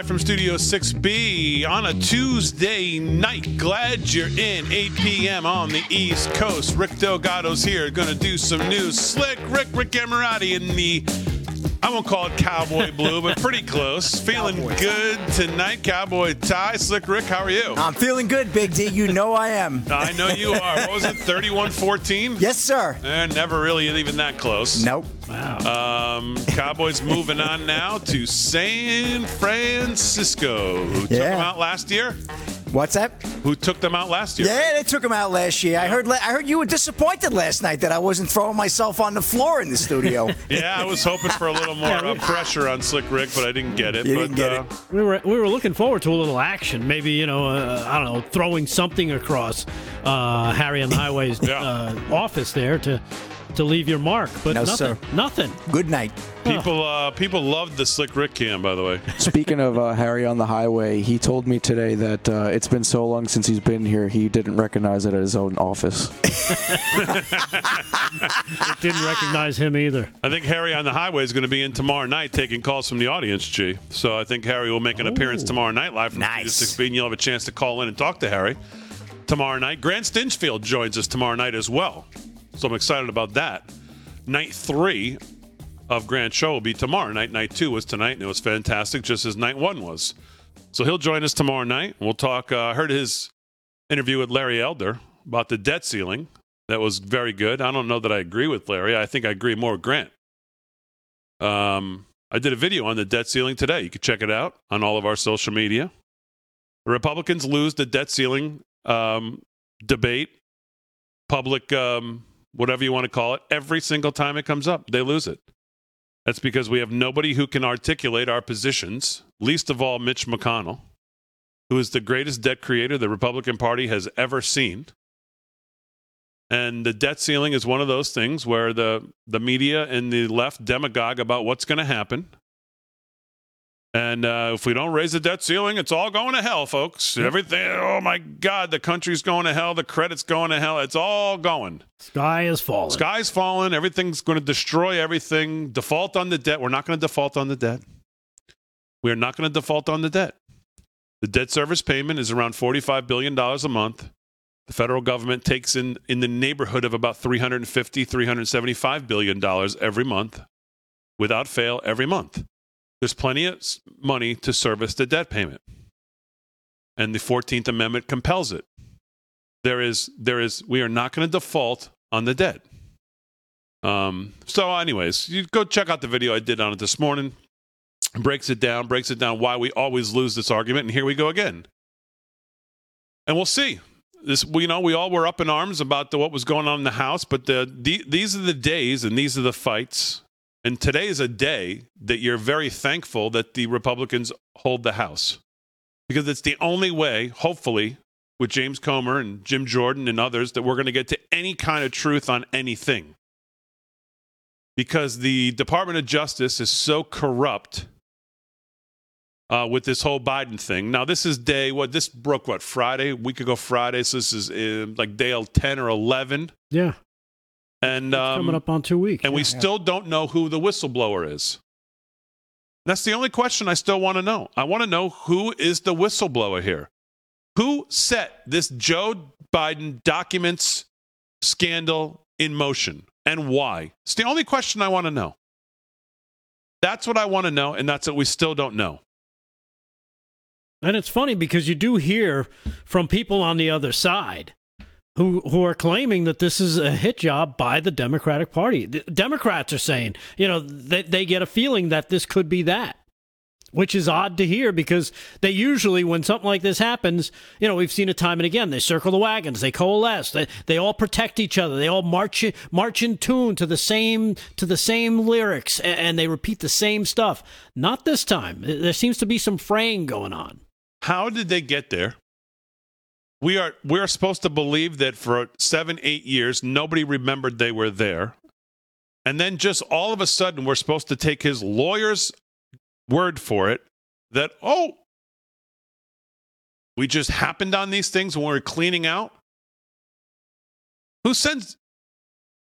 live from Studio 6B on a Tuesday night. Glad you're in. 8 p.m. on the East Coast. Rick Delgado's here, to do some news. Slick Rick, Rick Emirati in the, I won't call it cowboy blue, but pretty close. Feeling good tonight. Cowboy Ty. Slick Rick, how are you? I'm feeling good, Big D. You know I am. I know you are. What was it, 31 14? Yes, sir. Eh, never really even that close. Nope. Um, Cowboys moving on now to San Francisco. Who took Yeah. them out last year? What's that? Who took them out last year? Yeah, they took them out last year. I heard. I heard you were disappointed last night that I wasn't throwing myself on the floor in the studio. Yeah, I was hoping for a little more uh, pressure on Slick Rick, but I didn't get it. You but didn't get uh, it. We were we were looking forward to a little action. Maybe you know uh, I don't know throwing something across uh, Harry on the Highway's Yeah. uh, office there to to leave your mark, but No, nothing. sir. Nothing. Good night. people uh, people loved the Slick Rick cam, by the way. Speaking of uh, Harry on the highway, he told me today that uh, it's been so long since he's been here, he didn't recognize it at his own office. Didn't recognize him either. I think Harry on the Highway is going to be in tomorrow night taking calls from the audience, G. So I think Harry will make an appearance tomorrow night live from Nice. 6B, and you'll have a chance to call in and talk to Harry tomorrow night. Grant Stinchfield joins us tomorrow night as well. So I'm excited about that. Night three of Grant Show will be tomorrow night. Night two was tonight, and it was fantastic, just as night one was. So he'll join us tomorrow night. We'll talk. Uh, I heard his interview with Larry Elder about the debt ceiling. That was very good. I don't know that I agree with Larry. I think I agree more with Grant. Um, I did a video on the debt ceiling today. You can check it out on all of our social media. The Republicans lose the debt ceiling um, debate, public, um, whatever you want to call it, every single time it comes up. They lose it. That's because we have nobody who can articulate our positions, least of all Mitch McConnell, who is the greatest debt creator the Republican Party has ever seen. And the debt ceiling is one of those things where the, the media and the left demagogue about what's going to happen. And uh, if we don't raise the debt ceiling, it's all going to hell, folks. Everything, oh my God, the country's going to hell. The credit's going to hell. It's all going. Sky is falling. Sky's falling. Everything's going to destroy everything. Default on the debt. We're not going to default on the debt. We are not going to default on the debt. The debt service payment is around $45 billion a month. The federal government takes in in the neighborhood of about $350, 375 billion dollars every month, without fail, every month. There's plenty of money to service the debt payment, and the 14th Amendment compels it. There is, there is. We are not going to default on the debt. Um. So, anyways, you go check out the video I did on it this morning. Breaks it down, breaks it down why we always lose this argument, and here we go again. And we'll see this we- you know we all were up in arms about the, what was going on in the house but the, the these are the days and these are the fights and today is a day that you're very thankful that the republicans hold the house because it's the only way hopefully with james comer and jim jordan and others that we're going to get to any kind of truth on anything because the department of justice is so corrupt uh, with this whole Biden thing. Now, this is day what? This broke what Friday, week ago Friday. So this is uh, like day ten or eleven, Yeah, and it's coming um, up on two weeks. and we Yeah. still don't know who the whistleblower is. That's the only question I still want to know. I want to know who is the whistleblower here. Who set this Joe Biden documents scandal in motion and why? It's the only question I want to know. That's what I want to know, and that's what we still don't know. And it's funny because you do hear from people on the other side who who are claiming that this is a hit job by the Democratic Party. The Democrats are saying, you know, they, they get a feeling that this could be that. Which is odd to hear because they usually, when something like this happens, you know, we've seen it time and again. They circle the wagons, they coalesce, they, they all protect each other, they all march march in tune to the same to the same lyrics, and, and they repeat the same stuff. Not this time. There seems to be some fraying going on. How did they get there? We are we are supposed to believe that for seven, eight years nobody remembered they were there. And then just all of a sudden we're supposed to take his lawyer's word for it that, oh, we just happened on these things when we were cleaning out. Who sends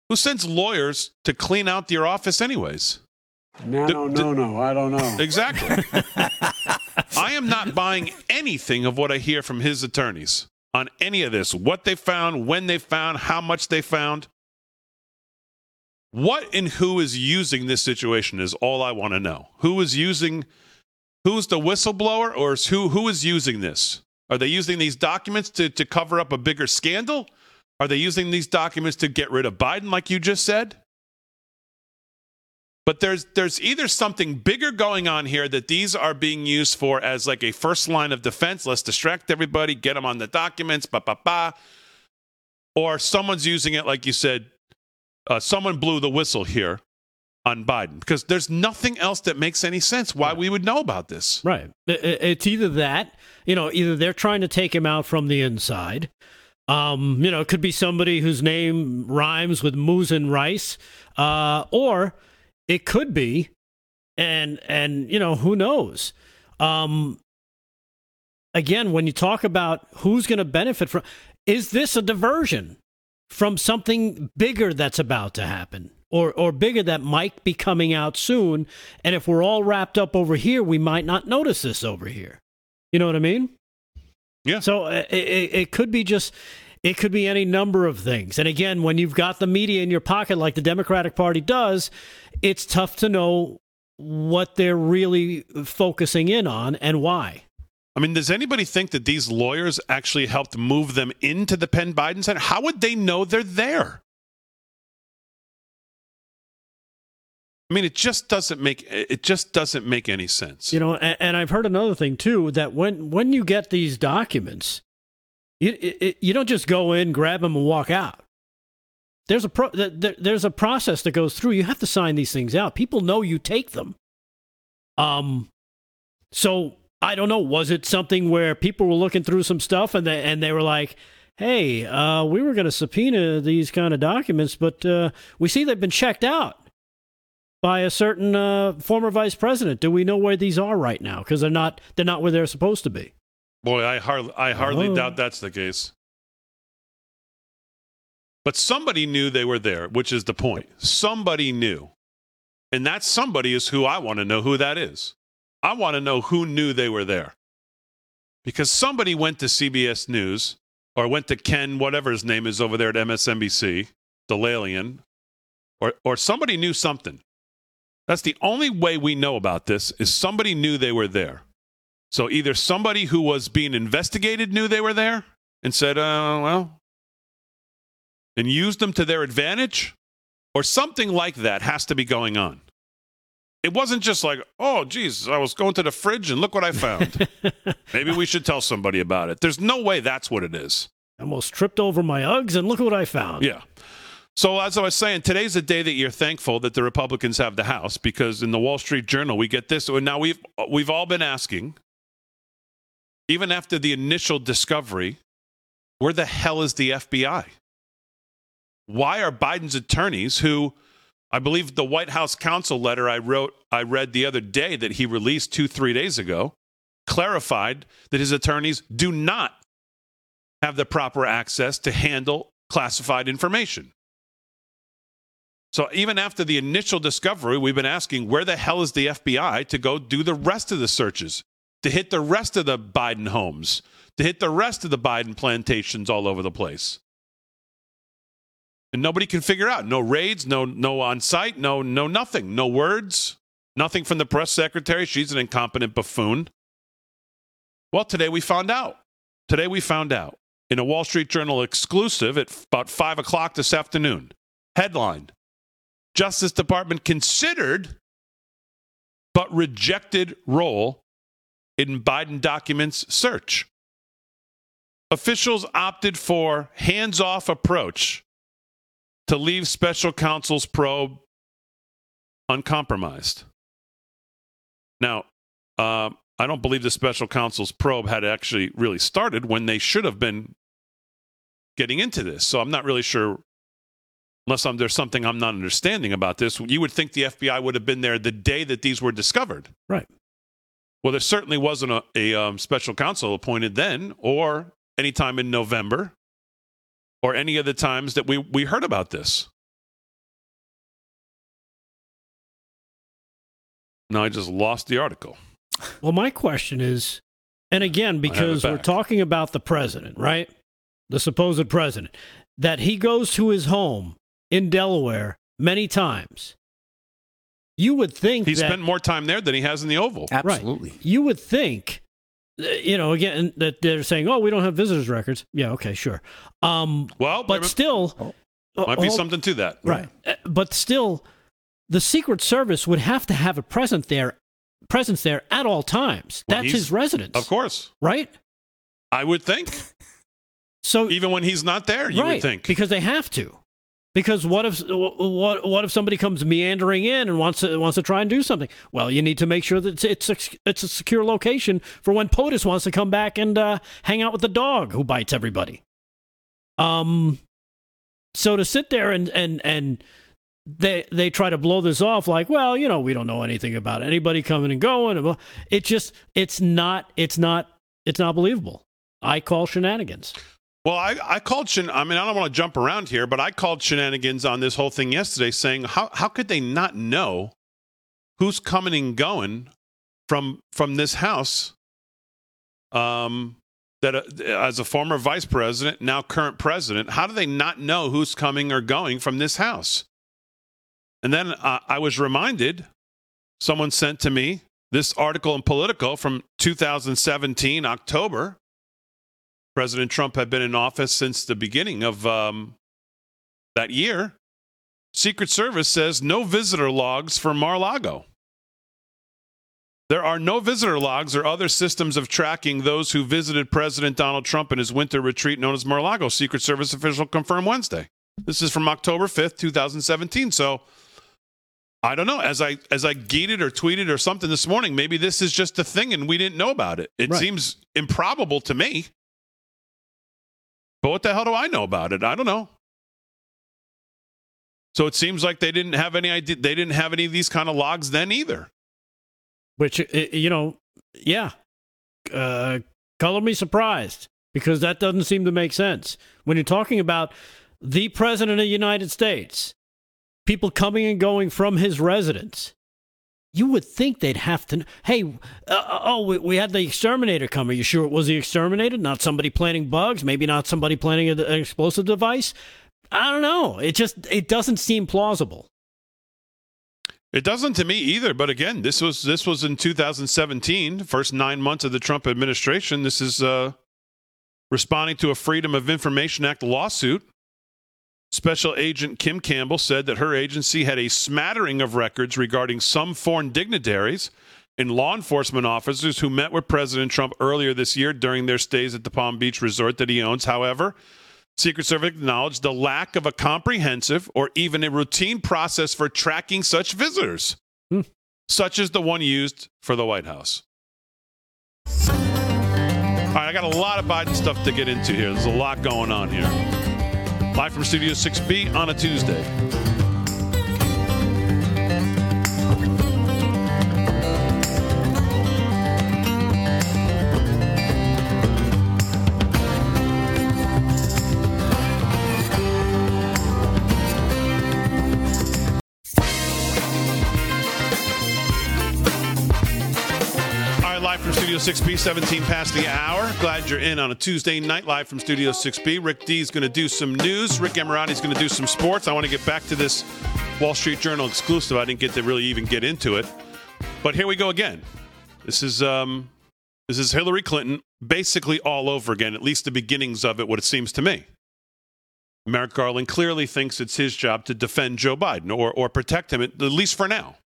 who sends lawyers to clean out your office anyways? No, oh, no, no, no. I don't know. Exactly. I am not buying anything of what I hear from his attorneys on any of this. What they found, when they found, how much they found. What and who is using this situation is all I want to know. Who is using who's the whistleblower or is who who is using this? Are they using these documents to, to cover up a bigger scandal? Are they using these documents to get rid of Biden, like you just said? But there's there's either something bigger going on here that these are being used for as like a first line of defense. Let's distract everybody, get them on the documents, ba ba ba. Or someone's using it, like you said, uh, someone blew the whistle here on Biden because there's nothing else that makes any sense why we would know about this. Right. It's either that, you know, either they're trying to take him out from the inside. Um, you know, it could be somebody whose name rhymes with moose and rice, uh, or it could be, and and you know who knows. Um, again, when you talk about who's going to benefit from, is this a diversion from something bigger that's about to happen? or or bigger that might be coming out soon. And if we're all wrapped up over here, we might not notice this over here. You know what I mean? Yeah. So uh, it, it, it could be just. It could be any number of things. And again, when you've got the media in your pocket like the Democratic Party does, it's tough to know what they're really focusing in on and why. I mean, does anybody think that these lawyers actually helped move them into the Penn Biden Center? How would they know they're there? I mean, it just doesn't make it just doesn't make any sense. You know, and, and I've heard another thing too that when when you get these documents, you it, you don't just go in, grab them, and walk out. There's a pro, there, there's a process that goes through. You have to sign these things out. People know you take them. Um, so I don't know. Was it something where people were looking through some stuff and they and they were like, "Hey, uh, we were going to subpoena these kind of documents, but uh, we see they've been checked out." by a certain uh, former vice president. Do we know where these are right now? Because they're not they're not where they're supposed to be. Boy, I hardly I hardly Oh. doubt that's the case. But somebody knew they were there, which is the point. Somebody knew. And that somebody is who I want to know who that is. I want to know who knew they were there. Because somebody went to CBS News or went to Ken, whatever his name is over there at MSNBC, Delalian, or, or somebody knew something. That's the only way we know about this is somebody knew they were there. So either somebody who was being investigated knew they were there and said, uh, well, and used them to their advantage, or something like that has to be going on. It wasn't just like, oh, geez, I was going to the fridge and look what I found. Maybe we should tell somebody about it. There's no way that's what it is. I almost tripped over my Uggs, and look what I found. Yeah. So as I was saying, today's the day that you're thankful that the Republicans have the House because in the Wall Street Journal we get this. And now we've we've all been asking, even after the initial discovery, where the hell is the FBI? Why are Biden's attorneys, who I believe the White House counsel letter I wrote, I read the other day that he released two, three days ago, clarified that his attorneys do not have the proper access to handle classified information. So even after the initial discovery, we've been asking where the hell is the FBI to go do the rest of the searches, to hit the rest of the Biden homes, to hit the rest of the Biden plantations all over the place. And nobody can figure out. No raids, no no on site, no no nothing, no words, nothing from the press secretary. She's an incompetent buffoon. Well, today we found out. Today we found out in a Wall Street Journal exclusive at about five o'clock this afternoon. Headline Justice Department considered but rejected role in Biden documents search. Officials opted for hands off approach to leave special counsel's probe uncompromised. Now, uh, I don't believe the special counsel's probe had actually really started when they should have been getting into this. So I'm not really sure unless I'm, there's something I'm not understanding about this. You would think the FBI would have been there the day that these were discovered. Right. Well, there certainly wasn't a, a um, special counsel appointed then or anytime in November or any of the times that we, we heard about this. Now I just lost the article. Well, my question is, and again, because we're talking about the president, right? The supposed president, that he goes to his home in Delaware many times. You would think He that, spent more time there than he has in the Oval. Absolutely. you would think, uh, you know, again, that they're saying, oh, we don't have visitors records. Yeah, okay, sure. Um, Well, but there still, uh, might be hold- something to that. Right. Uh, But still, the Secret Service would have to have a present there, presence there at all times. Well, That's his residence. Of course. Right? I would think. So Even when he's not there, you right, would think. because they have to. Because what if what what if somebody comes meandering in and wants to wants to try and do something? Well, you need to make sure that it's it's a, it's a secure location for when POTUS wants to come back and uh, hang out with the dog who bites everybody. Um, so to sit there and and and they they try to blow this off like, well, you know, we don't know anything about anybody coming and going. It just it's not it's not it's not believable. I call shenanigans. Well, I, I called shen. I mean, I don't want to jump around here, but I called shenanigans on this whole thing yesterday, saying how how could they not know who's coming and going from from this house? Um, that uh, as a former vice president, now current president, how do they not know who's coming or going from this house? And then uh, I was reminded, someone sent to me this article in Politico from 2017 October. President Trump had been in office since the beginning of um, that year. Secret Service says no visitor logs for Mar-Lago. There are no visitor logs or other systems of tracking those who visited President Donald Trump in his winter retreat known as Mar-a-Lago. Secret Service official confirmed Wednesday. This is from October 5th, 2017. So I don't know. As I as I geeted or tweeted or something this morning, maybe this is just a thing and we didn't know about it. It Right. seems improbable to me. But what the hell do I know about it? I don't know. So it seems like they didn't have any idea. They didn't have any of these kind of logs then either. Which, uh, you know, yeah, uh, color me surprised because that doesn't seem to make sense. When you're talking about the President of the United States, people coming and going from his residence, you would think they'd have to. Hey, uh, oh, we, we had the exterminator come. Are you sure it was the exterminator, not somebody planting bugs? Maybe not somebody planting an explosive device? I don't know. It just it doesn't seem plausible. It doesn't to me either. But again, this was this was in 2017, first nine months of the Trump administration. This is uh, responding to a Freedom of Information Act lawsuit. Special Agent Kim Campbell said that her agency had a smattering of records regarding some foreign dignitaries and law enforcement officers who met with President Trump earlier this year during their stays at the Palm Beach resort that he owns. However, Secret Service acknowledged the lack of a comprehensive or even a routine process for tracking such visitors, Hmm. such as the one used for the White House. All right, I got a lot of Biden stuff to get into here. There's a lot going on here. Live from Studio 6B on a Tuesday. Studio 6B, 17 past the hour. Glad you're in on a Tuesday night, live from Studio 6B. Rick D is going to do some news. Rick Emirati is going to do some sports. I want to get back to this Wall Street Journal exclusive. I didn't get to really even get into it, but here we go again. This is um, this is Hillary Clinton basically all over again. At least the beginnings of it, what it seems to me. Merrick Garland clearly thinks it's his job to defend Joe Biden or or protect him at, at least for now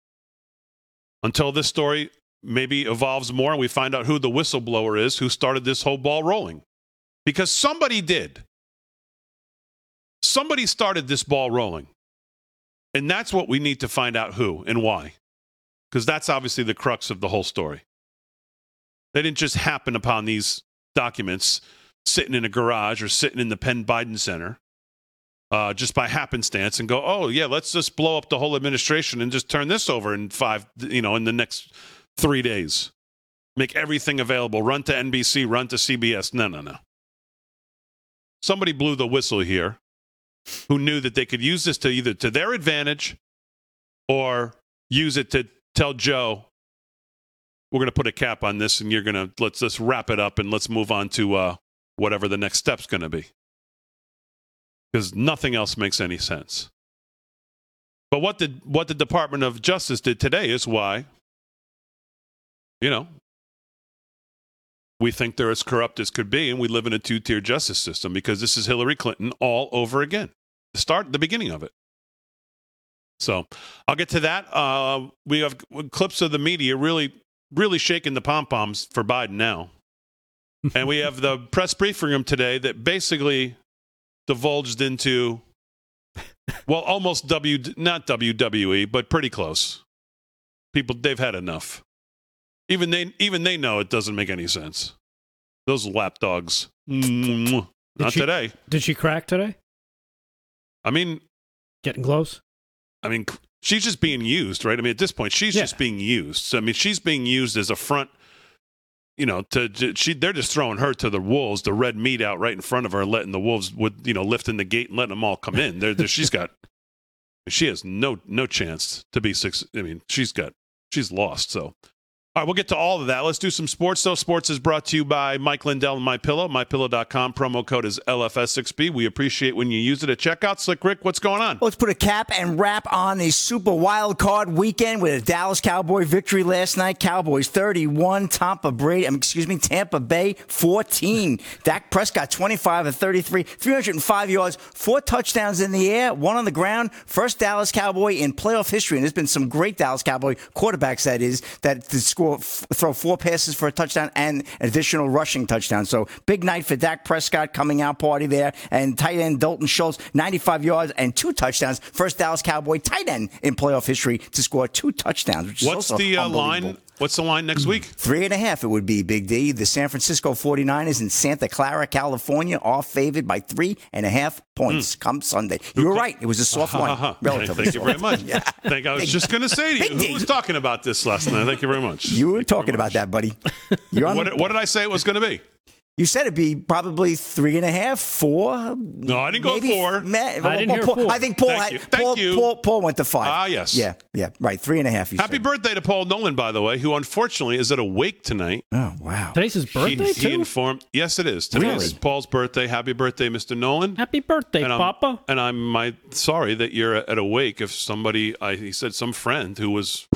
until this story maybe evolves more and we find out who the whistleblower is who started this whole ball rolling. Because somebody did. Somebody started this ball rolling. And that's what we need to find out who and why. Because that's obviously the crux of the whole story. They didn't just happen upon these documents sitting in a garage or sitting in the Penn Biden Center uh, just by happenstance and go, oh, yeah, let's just blow up the whole administration and just turn this over in five, you know, in the next three days. Make everything available. Run to NBC, run to CBS. No, no, no. Somebody blew the whistle here who knew that they could use this to either to their advantage or use it to tell Joe we're going to put a cap on this, and you're going to let's just wrap it up and let's move on to uh, whatever the next step's going to be. Because nothing else makes any sense. But what the what the Department of Justice did today is why, you know, we think they're as corrupt as could be, and we live in a two-tier justice system because this is Hillary Clinton all over again. The start, the beginning of it. So I'll get to that. Uh, we have clips of the media really, really shaking the pom poms for Biden now, and we have the press briefing room today that basically divulged into, well, almost W, not WWE, but pretty close. People, they've had enough. Even they, even they know it doesn't make any sense. Those lapdogs. Not she, today. Did she crack today? I mean, getting close. I mean, she's just being used, right? I mean, at this point, she's Yeah. just being used. So, I mean, she's being used as a front. You know, to, to she, they're just throwing her to the wolves, the red meat out right in front of her, letting the wolves with you know lifting the gate and letting them all come in. They're, she's got, she has no no chance to be six. I mean, she's got, she's lost. So, all right, we'll get to all of that. Let's do some sports, though. Sports is brought to you by Mike Lindell and MyPillow. MyPillow.com. Promo code is LFS6B. We appreciate when you use it at checkout. Slick Rick, what's going on? Let's put a cap and wrap on the Super Wild Card weekend with a Dallas Cowboy victory last night. Cowboys 31, Tampa Bay, um, excuse me, Tampa Bay 14. Dak Prescott 25 of 33, 305 yards, four touchdowns in the air, one on the ground. First Dallas Cowboy in playoff history, and there's been some great Dallas Cowboy quarterbacks that is that to score f- throw four passes for a touchdown and additional rushing touchdown. So big night for Dak Prescott coming out party there, and tight end Dalton Schultz 95 yards and two touchdowns. First Dallas Cowboy tight end in playoff history to score two touchdowns. What's the uh, line? What's the line next week? Three and a half, it would be, Big D. The San Francisco 49ers in Santa Clara, California, are favored by three and a half points hmm. come Sunday. You were right. It was a soft one. Relatively Thank you very much. Thank I was just going to say to you, who was talking about this last night? Thank you very much. You were Thank talking about that, buddy. What, the- what did I say it was going to be? You said it'd be probably three and a half, four. No, I didn't go maybe, four. Ma- I well, didn't hear Paul- four. I think Paul Thank had you. Thank Paul, you. Paul, Paul went to five. Ah, yes. Yeah, yeah, right. Three and a half. You Happy said. birthday to Paul Nolan, by the way, who unfortunately is at a wake tonight. Oh wow. Today's his birthday he, too. he informed. Yes, it is. Today Really? is Paul's birthday. Happy birthday, Mr. Nolan. Happy birthday, and I'm, Papa. And I'm my sorry that you're at a wake of somebody. I, he said some friend who was.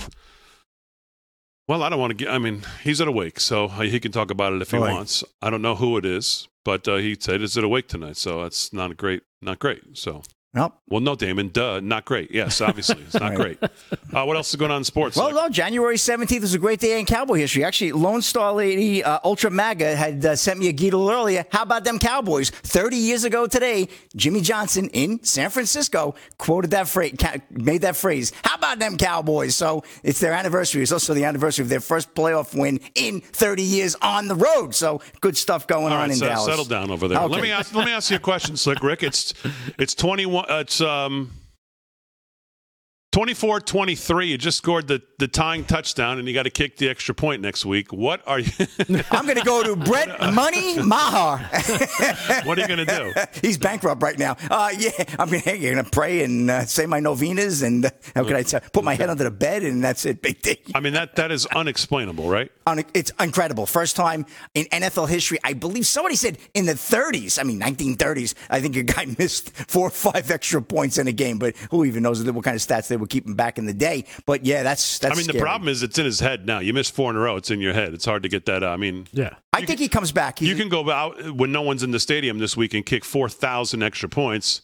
Well, I don't want to get. I mean, he's at a wake, so he can talk about it if he Right. wants. I don't know who it is, but uh, he said it's at a wake tonight, so that's not a great. Not great. So, Well, well, no, Damon, duh, not great. Yes, obviously, it's not great. Uh, what else is going on in sports? Well, no, January 17th was a great day in Cowboy history. Actually, Lone Star Lady uh, Ultra MAGA had uh, sent me a little earlier. How about them Cowboys? 30 years ago today, Jimmy Johnson in San Francisco quoted that phrase, ca- made that phrase. How about them Cowboys? So it's their anniversary. It's also the anniversary of their first playoff win in 30 years on the road. So good stuff going All on right, in so Dallas. settle down over there. Let me ask. Let me ask you a question, Slick Rick. It's it's twenty one. Uh, it's um. 24-23, you just scored the, the tying touchdown, and you got to kick the extra point next week. What are you? I'm going to go to Brett Money Maher. what are you going to do? He's bankrupt right now. Uh, yeah, I mean, hey, you're gonna pray and uh, say my novenas, and uh, how can I say, put my head under the bed, and that's it. Big thing. I mean that that is unexplainable, right? It's incredible. First time in NFL history. I believe somebody said in the 30s. I mean, 1930s. I think a guy missed four or five extra points in a game, but who even knows what kind of stats they were keeping back in the day? But yeah, that's that's. I mean, the problem is it's in his head now. You miss four in a row; it's in your head. It's hard to get that. out. I mean, Yeah. I think he comes back. He's, you can go out when no one's in the stadium this week and kick four thousand extra points,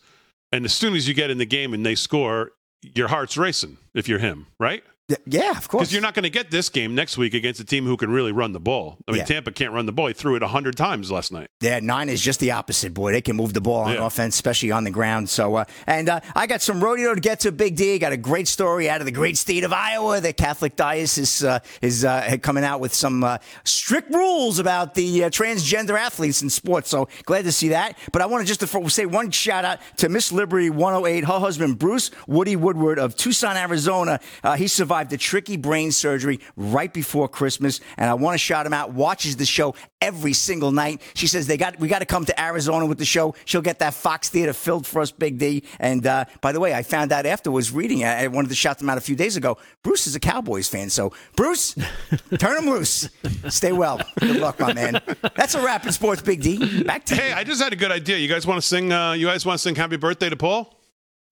and as soon as you get in the game and they score, your heart's racing. If you're him, right? Yeah, of course. Because you're not going to get this game next week against a team who can really run the ball. I mean, Yeah. Tampa can't run the ball. He threw it a hundred times last night. Yeah, nine is just the opposite, boy. They can move the ball on Yeah. offense, especially on the ground. So, uh, and uh, I got some rodeo to get to. Big D got a great story out of the great state of Iowa. The Catholic diocese uh, is uh, coming out with some uh, strict rules about the uh, transgender athletes in sports. So glad to see that. But I want to just to say one shout out to Miss Liberty 108. Her husband Bruce Woody Woodward of Tucson, Arizona. Uh, he survived. Survived a tricky brain surgery right before Christmas, and I want to shout him out. Watches the show every single night. She says they got we got to come to Arizona with the show. She'll get that Fox Theater filled for us, Big D. And uh, by the way, I found out afterwards reading. I wanted to shout them out a few days ago. Bruce is a Cowboys fan, so Bruce, turn him loose. Stay well. Good luck, my man. That's a wrap in sports, Big D. Back to hey, you. I just had a good idea. You guys want to sing? Uh, you guys want to sing "Happy Birthday" to Paul?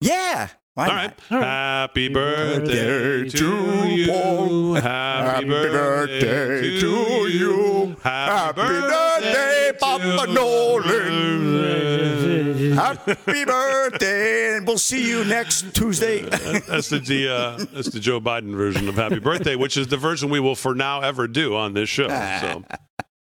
Yeah. Why All not? Happy birthday to you. Happy birthday to you. Happy birthday, Papa Nolan. Happy birthday, and we'll see you next Tuesday. That's the, the uh, that's the Joe Biden version of Happy Birthday, which is the version we will for now ever do on this show. So.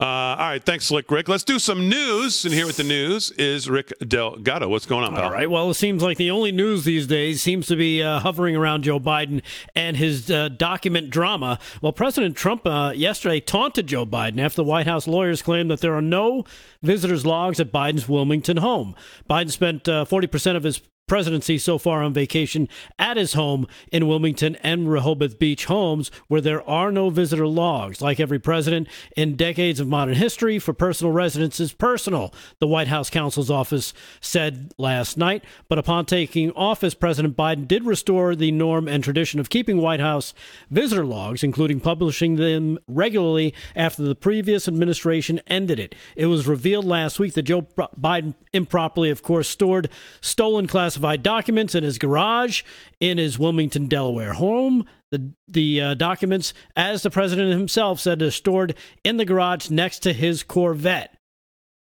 Uh, all right, thanks, Slick Rick. Let's do some news, and here with the news is Rick Delgado. What's going on, pal? All right. Well, it seems like the only news these days seems to be uh, hovering around Joe Biden and his uh, document drama. Well, President Trump uh, yesterday taunted Joe Biden after the White House lawyers claimed that there are no visitors' logs at Biden's Wilmington home. Biden spent uh, 40% of his presidency so far on vacation at his home in Wilmington and Rehoboth Beach homes, where there are no visitor logs. Like every president in decades of modern history, for personal residence is personal, the White House counsel's office said last night. But upon taking office, President Biden did restore the norm and tradition of keeping White House visitor logs, including publishing them regularly after the previous administration ended it. It was revealed last week that Joe Biden improperly, of course, stored stolen classified documents in his garage in his Wilmington, Delaware home. The the uh, documents, as the president himself said, are stored in the garage next to his Corvette.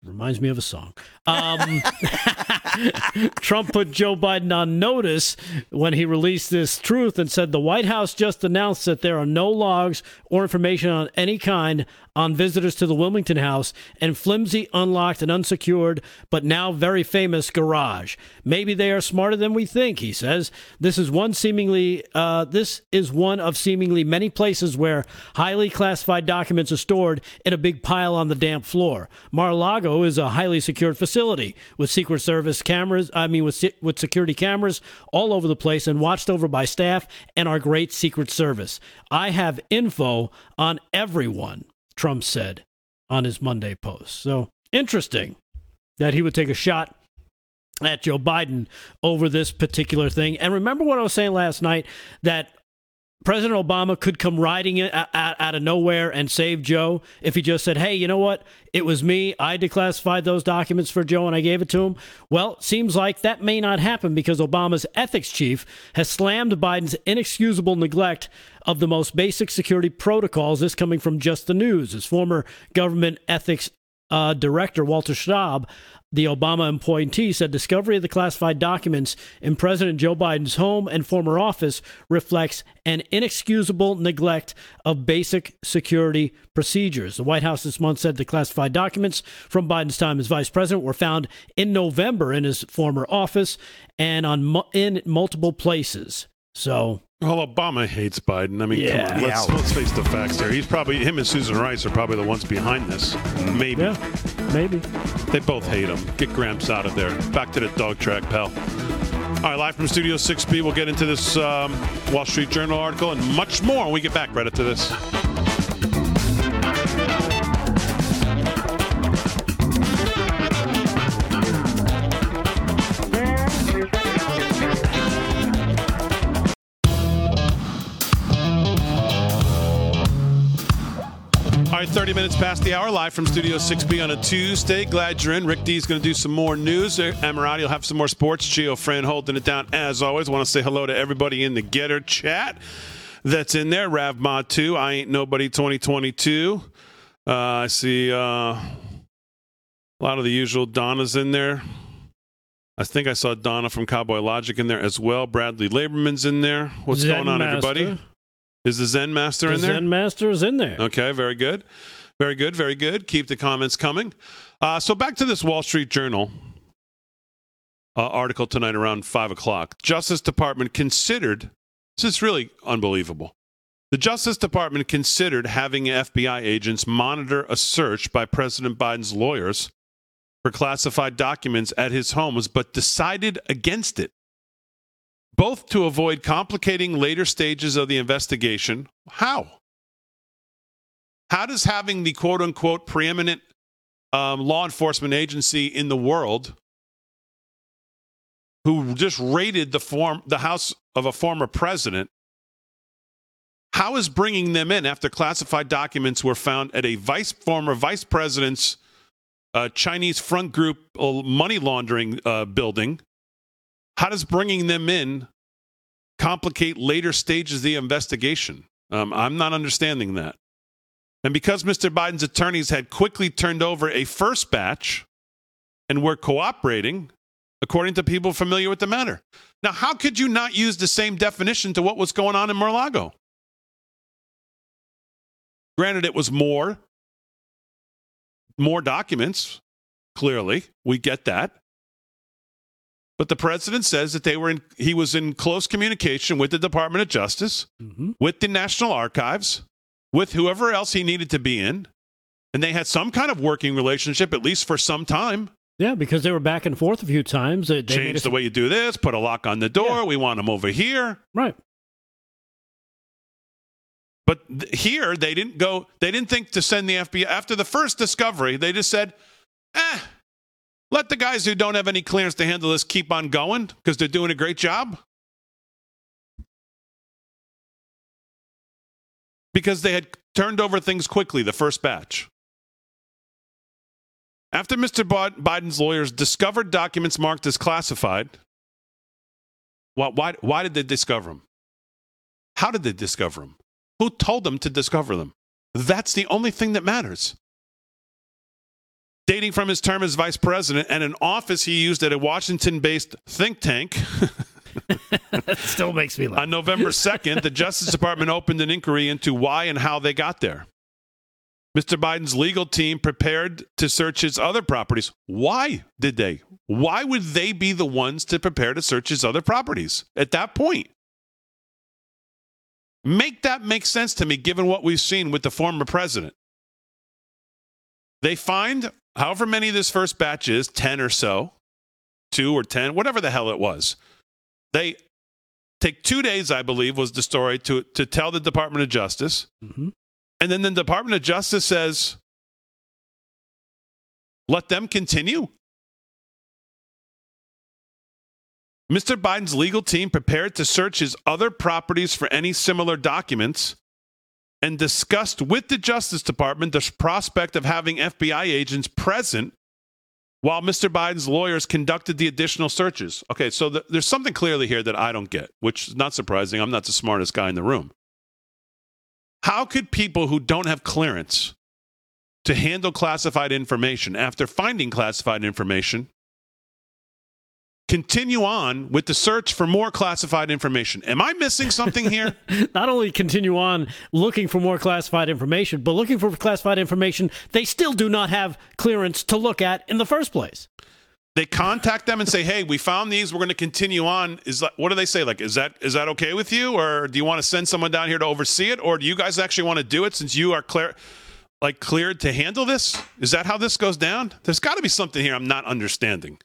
Reminds me of a song. Um, Trump put Joe Biden on notice when he released this truth and said the White House just announced that there are no logs or information on any kind on visitors to the Wilmington house and flimsy, unlocked, and unsecured, but now very famous garage. Maybe they are smarter than we think, he says. This is one seemingly uh, this is one of seemingly many places where highly classified documents are stored in a big pile on the damp floor. Mar-a-Lago is a highly secured facility with Secret Service cameras. I mean, with with security cameras all over the place and watched over by staff and our great Secret Service. I have info on everyone. Trump said on his Monday post. So interesting that he would take a shot at Joe Biden over this particular thing. And remember what I was saying last night that President Obama could come riding out of nowhere and save Joe if he just said, "Hey, you know what? It was me. I declassified those documents for Joe and I gave it to him." Well, seems like that may not happen because Obama's ethics chief has slammed Biden's inexcusable neglect of the most basic security protocols. This coming from Just the News. His former government ethics uh, director Walter Shaub the Obama appointee said discovery of the classified documents in President Joe Biden's home and former office reflects an inexcusable neglect of basic security procedures. The White House this month said the classified documents from Biden's time as vice president were found in November in his former office and on in multiple places. So well, Obama hates Biden. I mean, Yeah. come on. Let's, Yeah. let's face the facts here. He's probably, him and Susan Rice are probably the ones behind this. Maybe. yeah, maybe. They both hate him. Get Gramps out of there. Back to the dog track, pal. All right, live from Studio 6B, we'll get into this um, Wall Street Journal article and much more when we get back right after this. Right, 30 minutes past the hour, live from Studio 6B on a Tuesday. Glad you're in. Rick D is going to do some more news. Emirati will have some more sports. Gio Fran holding it down as always. Want to say hello to everybody in the GETTR chat that's in there. Rav Mod 2, I Ain't Nobody 2022. Uh, I see uh, a lot of the usual Donna's in there. I think I saw Donna from Cowboy Logic in there as well. Bradley Laborman's in there. What's Zen going on, Master. everybody? Is the Zen Master The in there? Zen Master is in there. Okay, very good. Very good, very good. Keep the comments coming. Uh, so back to this Wall Street Journal uh, article tonight around 5 o'clock. Justice Department considered, this is really unbelievable. The Justice Department considered having FBI agents monitor a search by President Biden's lawyers for classified documents at his homes, but decided against it. Both to avoid complicating later stages of the investigation. How? How does having the quote unquote preeminent um, law enforcement agency in the world who just raided the form the house of a former president how is bringing them in after classified documents were found at a vice former vice president's uh, Chinese front group uh, money laundering uh, building? How does bringing them in complicate later stages of the investigation? Um, I'm not understanding that. And because Mr. Biden's attorneys had quickly turned over a first batch and were cooperating, according to people familiar with the matter. Now, how could you not use the same definition to what was going on in Mar-a-Lago? Granted, it was more, more documents. Clearly, we get that. But the president says that they were in, he was in close communication with the Department of Justice, mm-hmm. with the National Archives, with whoever else he needed to be in, and they had some kind of working relationship at least for some time. Yeah, because they were back and forth a few times. They, they Change the way you do this. Put a lock on the door. Yeah. We want them over here. Right. But th- here they didn't go. They didn't think to send the FBI after the first discovery. They just said, "Eh, let the guys who don't have any clearance to handle this keep on going because they're doing a great job." Because they had turned over things quickly, the first batch. After Mr. Biden's lawyers discovered documents marked as classified, why, why, why did they discover them? How did they discover them? Who told them to discover them? That's the only thing that matters. Dating from his term as vice president and an office he used at a Washington based think tank. Still makes me laugh. On November 2nd, the Justice Department opened an inquiry into why and how they got there. Mr. Biden's legal team prepared to search his other properties. Why did they? Why would they be the ones to prepare to search his other properties at that point? Make that make sense to me given what we've seen with the former president. They find however many this first batch is 10 or so, two or 10, whatever the hell it was. They take two days, I believe, was the story to, to tell the Department of Justice. Mm-hmm. And then the Department of Justice says, let them continue. Mr. Biden's legal team prepared to search his other properties for any similar documents and discussed with the Justice Department the prospect of having FBI agents present while Mr. Biden's lawyers conducted the additional searches. Okay, so the, there's something clearly here that I don't get, which is not surprising. I'm not the smartest guy in the room. How could people who don't have clearance to handle classified information after finding classified information continue on with the search for more classified information. Am I missing something here? Not only continue on looking for more classified information, but looking for classified information they still do not have clearance to look at in the first place. They contact them and say, "Hey, we found these. We're going to continue on." Is that, what do they say? Like, is that is that okay with you, or do you want to send someone down here to oversee it, or do you guys actually want to do it since you are clear, like cleared to handle this? Is that how this goes down? There's got to be something here I'm not understanding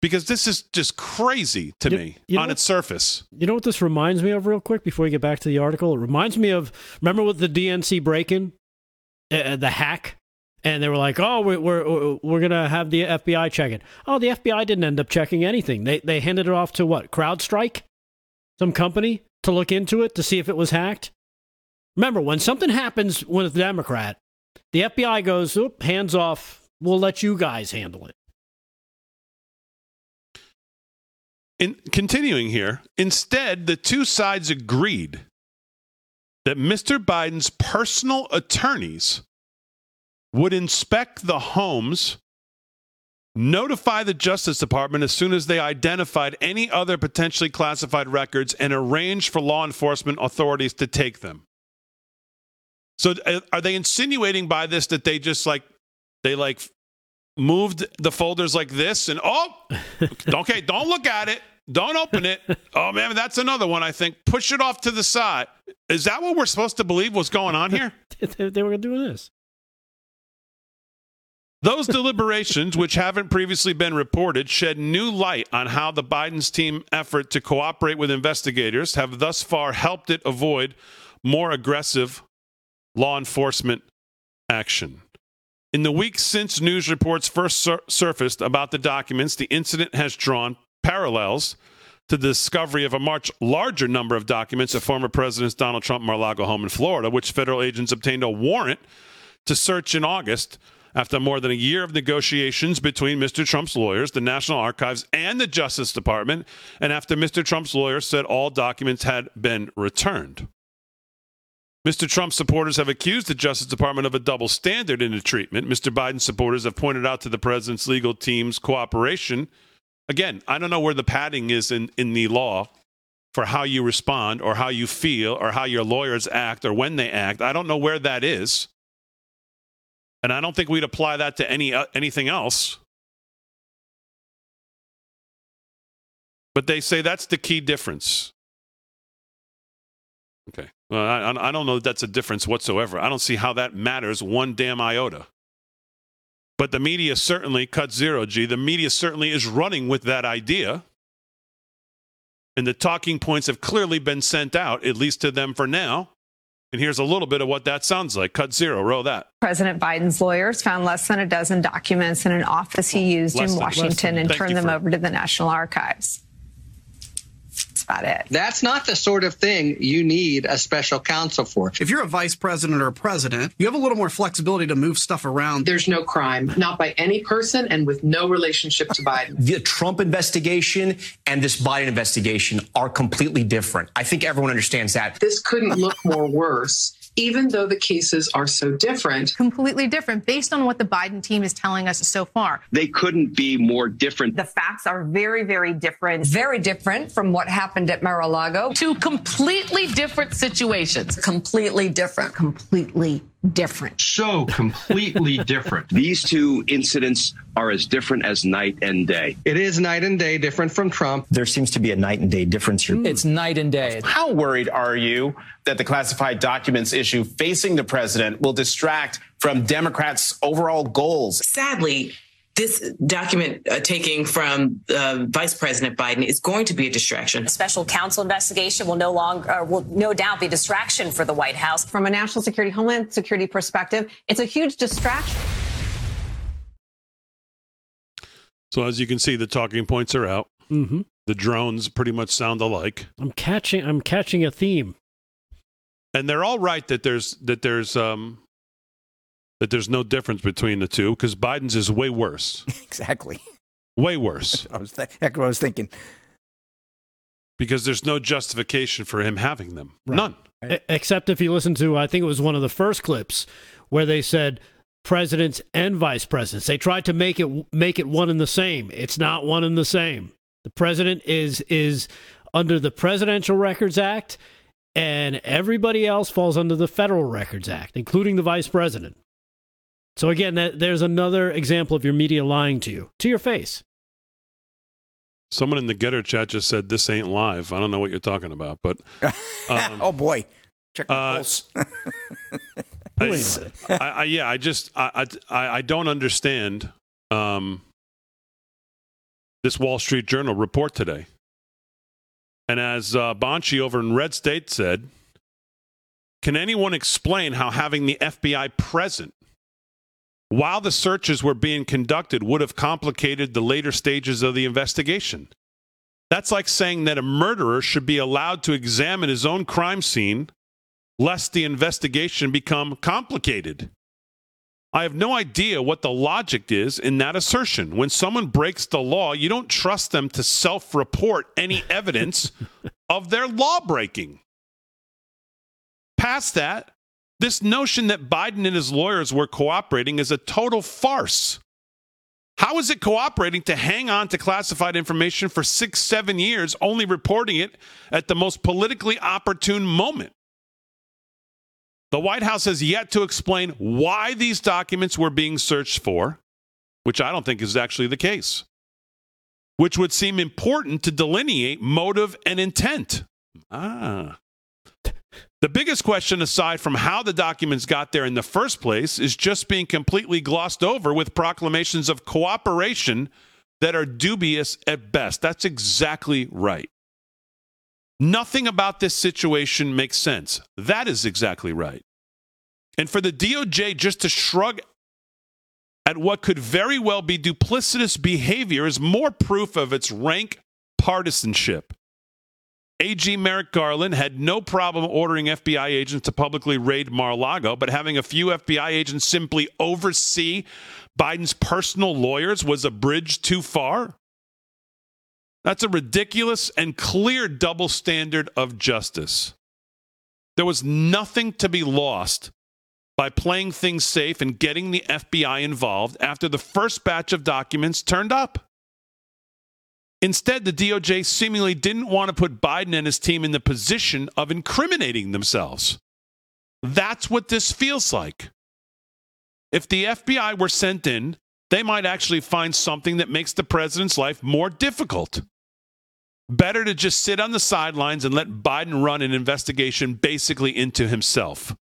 because this is just crazy to you, me you on its surface. You know what this reminds me of, real quick, before we get back to the article? It reminds me of remember with the DNC break in, uh, uh, the hack? And they were like, "Oh, we're we're, we're gonna have the FBI check it." Oh, the FBI didn't end up checking anything. They they handed it off to what? CrowdStrike, some company to look into it to see if it was hacked. Remember, when something happens with a Democrat, the FBI goes, "Oop, hands off. We'll let you guys handle it." In, continuing here, instead, the two sides agreed that Mr. Biden's personal attorneys would inspect the homes, notify the Justice Department as soon as they identified any other potentially classified records, and arrange for law enforcement authorities to take them. So, uh, are they insinuating by this that they just like they like moved the folders like this and oh okay don't look at it don't open it. Oh man that's another one i think. Push it off to the side. Is that what we're supposed to believe was going on here? They were doing this. Those deliberations, which haven't previously been reported, shed new light on how the Biden's team effort to cooperate with investigators have thus far helped it avoid more aggressive law enforcement action. In the weeks since news reports first sur- surfaced about the documents, the incident has drawn parallels to the discovery of a much larger number of documents at former President Donald Trump Mar-a-Lago home in Florida, which federal agents obtained a warrant to search in August after more than a year of negotiations between Mr. Trump's lawyers, the National Archives, and the Justice Department, and after Mr. Trump's lawyers said all documents had been returned. Mr. Trump's supporters have accused the Justice Department of a double standard in the treatment. Mr. Biden's supporters have pointed out to the president's legal team's cooperation. Again, I don't know where the padding is in, in the law for how you respond or how you feel or how your lawyers act or when they act. I don't know where that is. And I don't think we'd apply that to any uh, anything else. But they say that's the key difference. Okay. Well, I, I don't know that that's a difference whatsoever. I don't see how that matters one damn iota. But the media certainly cut zero, G. The media certainly is running with that idea. And the talking points have clearly been sent out, at least to them for now. And here's a little bit of what that sounds like. Cut zero, roll that. President Biden's lawyers found less than a dozen documents in an office he used Less in than- Washington and Thank turned them over to the National Archives. That's about it. That's not the sort of thing you need a special counsel for. If you're a vice president or a president, you have a little more flexibility to move stuff around. There's no crime, not by any person and with no relationship to Biden. the Trump investigation and this Biden investigation are completely different. I think everyone understands that. This couldn't look more worse, even though the cases are so different. completely different based on what the Biden team is telling us so far. They couldn't be more different. The facts are very, very different. Very different from what happened at Mar-a-Lago. Two completely different situations. Completely different. Completely different. So completely different. These two incidents are as different as night and day. It is night and day different from Trump. There seems to be a night and day difference here. It's night and day. How worried are you that the classified documents issue facing the president will distract from Democrats' overall goals? Sadly, this document uh, taking from uh, Vice President Biden is going to be a distraction. A special counsel investigation will no longer, uh, will no doubt be a distraction for the White House. From a national security, homeland security perspective, it's a huge distraction. So as you can see, the talking points are out. Mm-hmm. The drones pretty much sound alike. I'm catching. I'm catching a theme. and they're all right that there's that there's um that there's no difference between the two because Biden's is way worse, Exactly. way worse I was th- that's what I was thinking. because there's no justification for him having them. None. E- Except if you listen to, I think it was one of the first clips where they said presidents and vice presidents. They tried to make it make it one and the same. It's not one and the same. The president is is under the Presidential Records Act, and everybody else falls under the Federal Records Act, including the vice president. So again, that, there's another example of your media lying to you to your face. Someone in the GETTR chat just said this ain't live. I don't know what you're talking about, but um, oh boy, check the uh, pulse. I, I, I, yeah, I just I, I I don't understand um, this Wall Street Journal report today. And as uh, Bonchie over in Red State said, can anyone explain how having the FBI present while the searches were being conducted would have complicated the later stages of the investigation? That's like saying that a murderer should be allowed to examine his own crime scene lest the investigation become complicated. I have no idea what the logic is in that assertion. When someone breaks the law, you don't trust them to self report any evidence of their law breaking. Past that, this notion that Biden and his lawyers were cooperating is a total farce. How is it cooperating to hang on to classified information for six, seven years, only reporting it at the most politically opportune moment? The White House has yet to explain why these documents were being searched for, which I don't think is actually the case, which would seem important to delineate motive and intent. Ah. The biggest question, aside from how the documents got there in the first place, is just being completely glossed over with proclamations of cooperation that are dubious at best. That's exactly right. Nothing about this situation makes sense. That is exactly right. And for the DOJ just to shrug at what could very well be duplicitous behavior is more proof of its rank partisanship. AG Merrick Garland had no problem ordering FBI agents to publicly raid Mar a Lago, but having a few FBI agents simply oversee Biden's personal lawyers was a bridge too far. That's a ridiculous and clear double standard of justice. There was nothing to be lost by playing things safe and getting the FBI involved after the first batch of documents turned up. Instead, the DOJ seemingly didn't want to put Biden and his team in the position of incriminating themselves. That's what this feels like. If the FBI were sent in, they might actually find something that makes the president's life more difficult. Better to just sit on the sidelines and let Biden run an investigation basically into himself.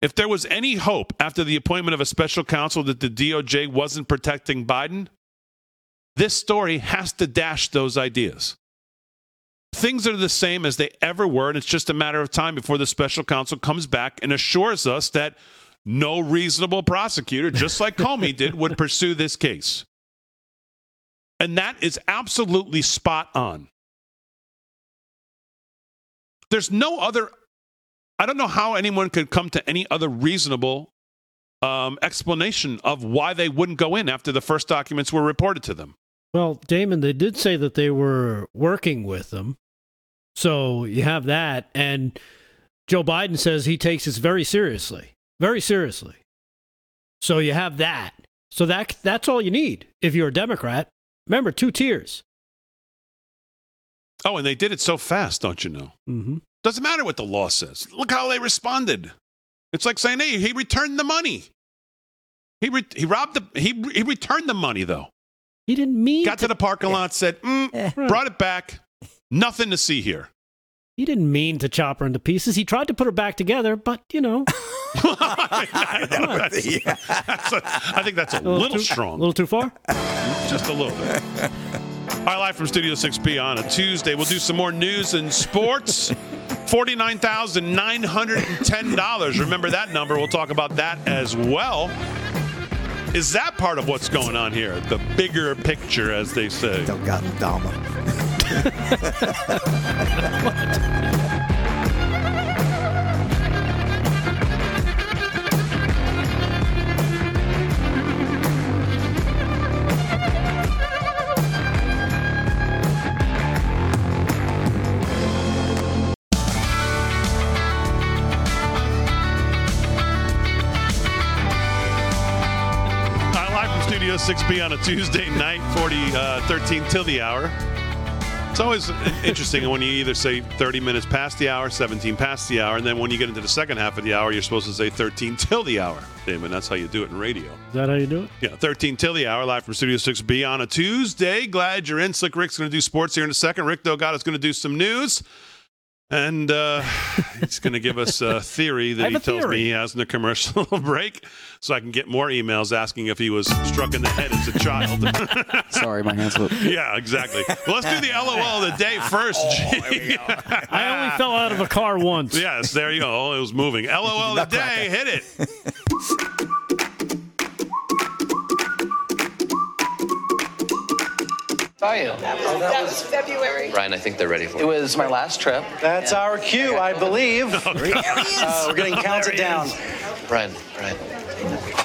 If there was any hope after the appointment of a special counsel that the DOJ wasn't protecting Biden, this story has to dash those ideas. Things are the same as they ever were, and it's just a matter of time before the special counsel comes back and assures us that no reasonable prosecutor, just like Comey did, would pursue this case. And that is absolutely spot on. There's no other, I don't know how anyone could come to any other reasonable um, explanation of why they wouldn't go in after the first documents were reported to them. Well, Damon, they did say that they were working with them. So you have that. And Joe Biden says he takes this very seriously. Very seriously. So you have that. So that that's all you need if you're a Democrat. Remember, two tiers. Oh, and they did it so fast, don't you know? Mm-hmm. Doesn't matter what the law says. Look how they responded. It's like saying, "Hey, he returned the money. He re- he robbed the he he returned the money though. He didn't mean. Got to, to the parking lot, said, mm, brought it back. Nothing to see here. He didn't mean to chop her into pieces. He tried to put her back together, but you know. I, know, that's, yeah. that's a, I think that's a, a little, little too, strong. A little too far? Just a little bit. All right, live from Studio 6B on a Tuesday. We'll do some more news and sports. $49,910. Remember that number. We'll talk about that as well. Is that part of what's going on here? The bigger picture, as they say. Don't got Dama. 6B on a Tuesday night, 40, uh, 13 till the hour. It's always interesting when you either say 30 minutes past the hour, 17 past the hour, and then when you get into the second half of the hour, you're supposed to say 13 till the hour. Damon, that's how you do it in radio. Is that how you do it? Yeah, 13 till the hour, live from Studio 6B on a Tuesday. Glad you're in. Slick Rick's going to do sports here in a second. Rick Delgado is going to do some news. And uh, he's going to give us a theory that he tells theory. me he has in the commercial break so I can get more emails asking if he was struck in the head as a child. Sorry, my hands slipped. yeah, exactly. Well, let's do the LOL of the day first. Oh, I only fell out of a car once. yes, there you go. It was moving. LOL of the day. Hit it. Are you? That was February. Ryan, I think they're ready for It It was my last trip. That's our cue, I believe. Oh, Uh, we're getting counted down. Brian, Brian.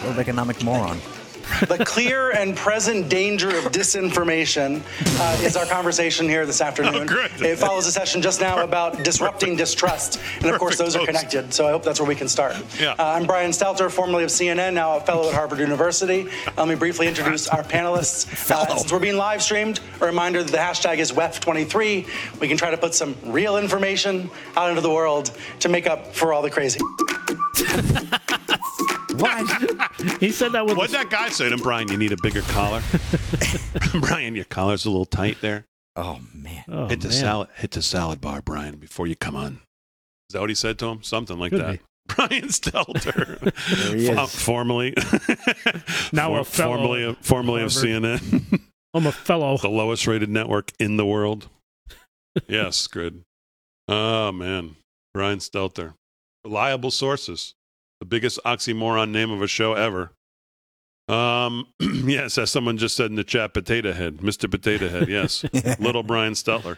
World economic moron. The clear and present danger of disinformation uh, is our conversation here this afternoon. It follows a session just now about disrupting distrust. And of course, those are connected. So I hope that's where we can start. Yeah. Uh, I'm Brian Stelter, formerly of CNN, now a fellow at Harvard University. Let me briefly introduce our panelists. Uh, since we're being live streamed, a reminder that the hashtag is WEF23. We can try to put some real information out into the world to make up for all the crazy. He said that with. What'd that guy say to him, Brian? You need a bigger collar. Brian, your collar's a little tight there. Oh man. Oh, hit the man. salad. Hit the salad bar, Brian, before you come on. Is that what he said to him? Something like Could that. be. Brian Stelter, There he Fo- is. formerly Now a for- fellow formerly of, formerly of CNN, I'm a fellow. the lowest rated network in the world. yes, good. Oh man, Brian Stelter, reliable sources, the biggest oxymoron name of a show ever. Um, yes, as someone just said in the chat, Potato Head, Mr. Potato Head. Yes, little Brian Stelter.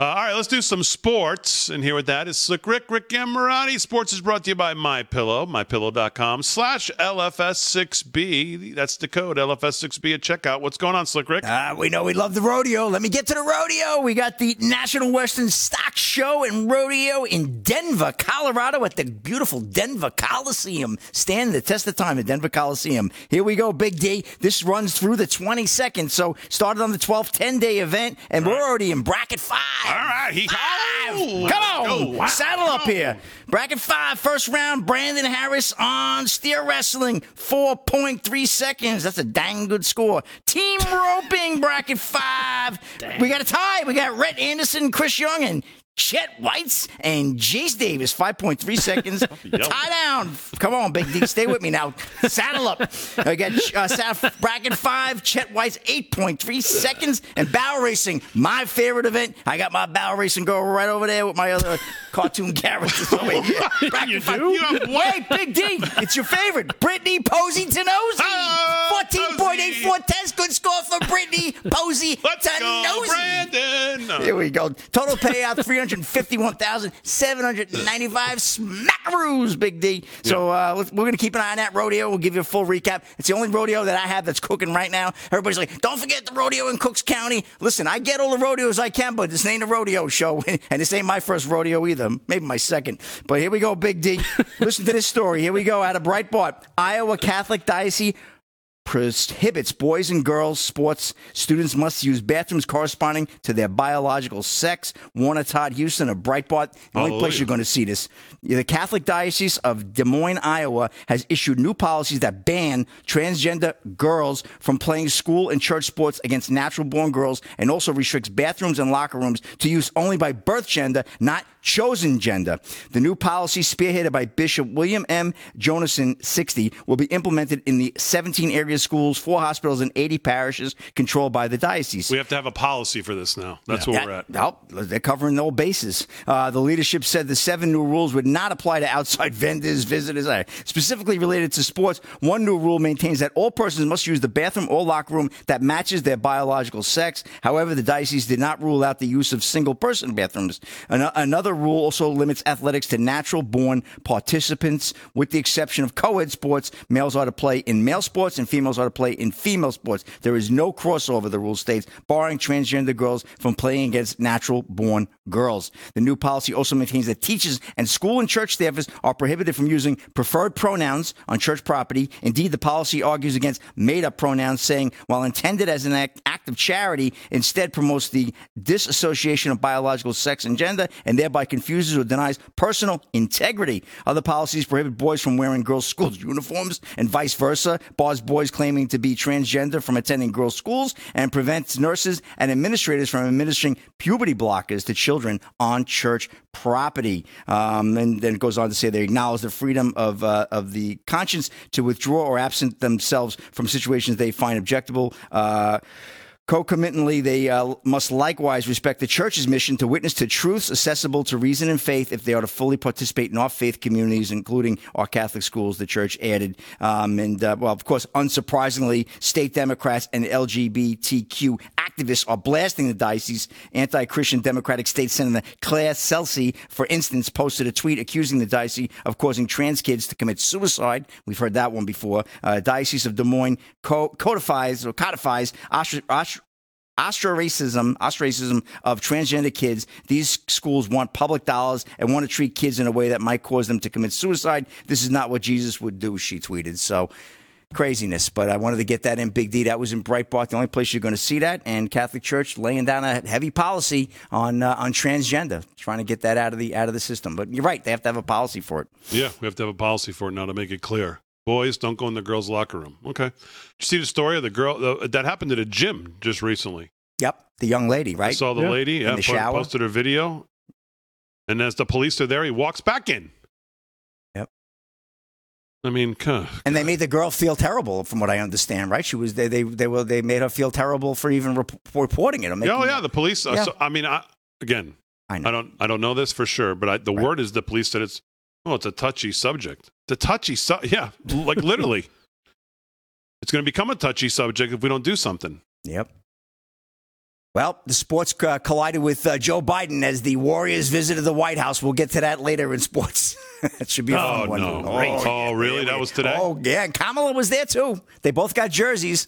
Uh, all right, let's do some sports. And here with that is Slick Rick, Rick Gamorati. Sports is brought to you by My Pillow, mypillow.com slash LFS6B. That's the code, LFS6B at checkout. What's going on, Slick Rick? Uh, we know we love the rodeo. Let me get to the rodeo. We got the National Western Stock Show and Rodeo in Denver, Colorado at the beautiful Denver Coliseum. Stand the test of time at Denver Coliseum. Here we go, Big D. This runs through the 22nd. So started on the 12th, 10 day event, and we're already in bracket five. All right, he Five. Come on, saddle up here. Bracket five, first round. Brandon Harris on steer wrestling, four point three seconds. That's a dang good score. Team roping, bracket five. We got a tie. We got Rhett Anderson, Chris Young, and Chet Whites and Jace Davis, 5.3 seconds. Tie down. Come on, Big D. Stay with me now. Saddle up. I got uh, saddle, bracket five, Chet Whites, 8.3 seconds. And barrel racing, my favorite event. I got my barrel racing girl right over there with my other cartoon characters over here. Bracket You five. do? You have what? Hey, Big D, it's your favorite. Brittany Pozzi Tonozzi. Oh, 14.84 test. Good score for Brittany Posey Let's go. Brandon. Here we go. Total payout three hundred fifty-one thousand seven hundred ninety-five smackaroos, Big D. So uh, we're gonna keep an eye on that rodeo. We'll give you a full recap. It's the only rodeo that I have that's cooking right now. Everybody's like, "Don't forget the rodeo in Cooks County." Listen, I get all the rodeos I can, but this ain't a rodeo show, and this ain't my first rodeo either. Maybe my second. But here we go, Big D. Listen to this story. Here we go. Out of Breitbart, Iowa Catholic Diocese prohibits boys and girls sports. Students must use bathrooms corresponding to their biological sex. Warner Todd Huston of Breitbart, the only place you're going to see this. The Catholic Diocese of Des Moines, Iowa, has issued new policies that ban transgender girls from playing school and church sports against natural born girls and also restricts bathrooms and locker rooms to use only by birth gender, not chosen gender. The new policy, spearheaded by Bishop William M. Joensen, 60, will be implemented in the 17 area schools, four hospitals, and 80 parishes controlled by the diocese. We have to have a policy for this now. That's where we're at. That- oh, they're covering all bases. Uh, the leadership said the seven new rules would not apply to outside vendors, visitors, uh, specifically related to sports. One new rule maintains that all persons must use the bathroom or locker room that matches their biological sex. However, the diocese did not rule out the use of single person bathrooms. An- another rule also limits athletics to natural born participants, with the exception of co ed sports. Males are to play in male sports and females are to play in female sports. There is no crossover, the rule states, barring transgender girls from playing against natural born girls. The new policy also maintains that teachers and school and church staffers are prohibited from using preferred pronouns on church property. Indeed, the policy argues against made up pronouns, saying, while intended as an act of charity, instead promotes the disassociation of biological sex and gender and thereby confuses or denies personal integrity. Other policies prohibit boys from wearing girls' school uniforms and vice versa, bars boys claiming to be transgender from attending girls' schools, and prevents nurses and administrators from administering puberty blockers to children on church property. Um, and then it goes on to say they acknowledge the freedom of, uh, of the conscience to withdraw or absent themselves from situations they find objectionable. Uh, Concomitantly, they uh, must likewise respect the church's mission to witness to truths accessible to reason and faith if they are to fully participate in our faith communities, including our Catholic schools, the church added. Um, and, uh, well, of course, unsurprisingly, state Democrats and LGBTQ activists are blasting the diocese. Anti Christian Democratic State Senator Claire Celsi, for instance, posted a tweet accusing the diocese of causing trans kids to commit suicide. We've heard that one before. Uh, diocese of Des Moines co- codifies or codifies ostr- ostr- ostracism, ostracism of transgender kids. These schools want public dollars and want to treat kids in a way that might cause them to commit suicide. This is not what Jesus would do, she tweeted. So craziness. But I wanted to get that in Big D. That was in Breitbart, the only place you're going to see that. And Catholic Church laying down a heavy policy on uh, on transgender, trying to get that out of the out of the system. But you're right; they have to have a policy for it. Yeah, we have to have a policy for it now to make it clear. Boys, don't go in the girls' locker room. Okay. Did you see the story of the girl uh, that happened at a gym just recently? Yep, the young lady, right? I saw the Yeah. lady. In the po- shower. posted her video. And as the police are there, he walks back in. Yep. I mean, huh. And they made the girl feel terrible, from what I understand. Right? She was they they they were they made her feel terrible for even rep- reporting it. Or making oh yeah, the police. Uh, so, I mean, I, again, I, know. don't I don't know this for sure, but I, the word is the police said it's oh, it's a touchy subject. The touchy su- yeah, like literally. it's going to become a touchy subject if we don't do something. Yep. Well, the sports uh, collided with uh, Joe Biden as the Warriors visited the White House. We'll get to that later in sports. it should be a Oh, fun no. Oh, Oh, really? That was today? Oh, yeah. Kamala was there too. They both got jerseys.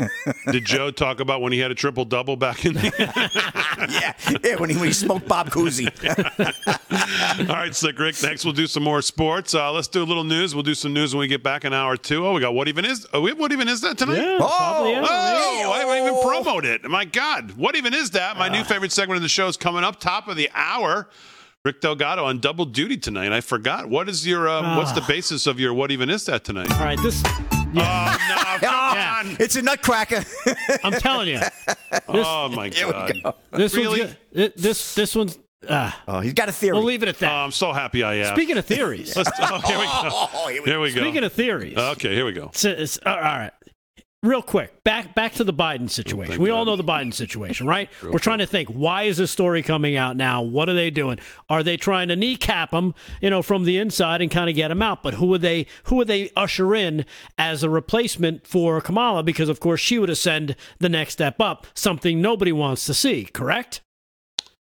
Did Joe talk about when he had a triple double back in the yeah, yeah, when he, when he smoked Bob Cousy. All right, Slick Rick. Next, we'll do some more sports. Uh, let's do a little news. We'll do some news when we get back an hour two. Oh, we got what even is? Oh, we have what even is that tonight? Yeah, Oh, probably, yeah. Oh, I haven't even promoted it. My God, what even is that? My new favorite segment of the show is coming up, top of the hour. Rick Delgado on double duty tonight. I forgot. What is your? Uh, What's the basis of your? What even is that tonight? All right, this. Oh no! Come on! It's a nutcracker. I'm telling you. Oh my Here we God! go. This Really? one's good. this this one's. Ah, Oh, he's got a theory. we'll leave it at that. Oh, that. I'm so happy I asked. Speaking of theories, Let's, oh, here we go. Oh, here we Here we go. speaking of theories, okay, here we go. So it's- all right. Real quick, back back to the Biden situation. we all know the Biden situation, right? We're trying to think, why is this story coming out now? What are they doing? Are they trying to kneecap him, you know, from the inside and kind of get him out? But who would they who would they usher in as a replacement for Kamala? Because of course she would ascend the next step up, something nobody wants to see. Correct?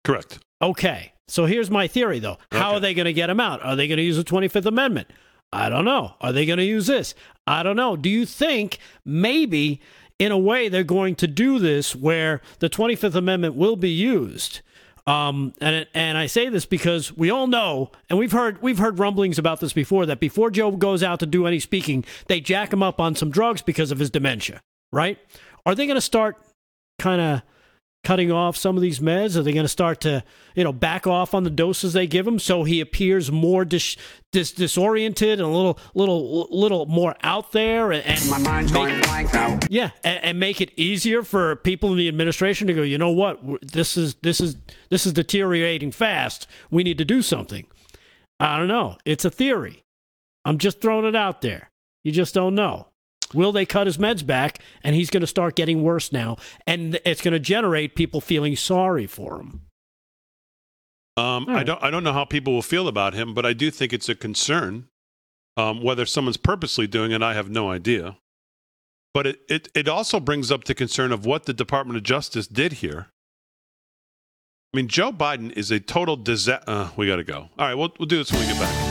Correct. Okay. So here's my theory, though. How Okay. are they going to get him out? Are they going to use the 25th Amendment? I don't know. Are they going to use this? I don't know. Do you think maybe in a way they're going to do this where the 25th Amendment will be used? Um, and and I say this because we all know, and we've heard we've heard rumblings about this before that before Joe goes out to do any speaking, they jack him up on some drugs because of his dementia. Right? Are they going to start kind of cutting off some of these meds? Are they going to start to, you know, back off on the doses they give him so he appears more dis, dis, disoriented and a little, little, little more out there? And, and My mind's going blank now. yeah, and, and make it easier for people in the administration to go. You know what? This is this is this is deteriorating fast. We need to do something. I don't know. It's a theory. I'm just throwing it out there. You just don't know. Will they cut his meds back and he's going to start getting worse now and it's going to generate people feeling sorry for him. Um, I don't. I don't know how people will feel about him, but I do think it's a concern. Um, whether someone's purposely doing it, I have no idea. But it, it, it also brings up the concern of what the Department of Justice did here. I mean, Joe Biden is a total disaster. Uh, we got to go. All right, we'll, we'll do this when we get back.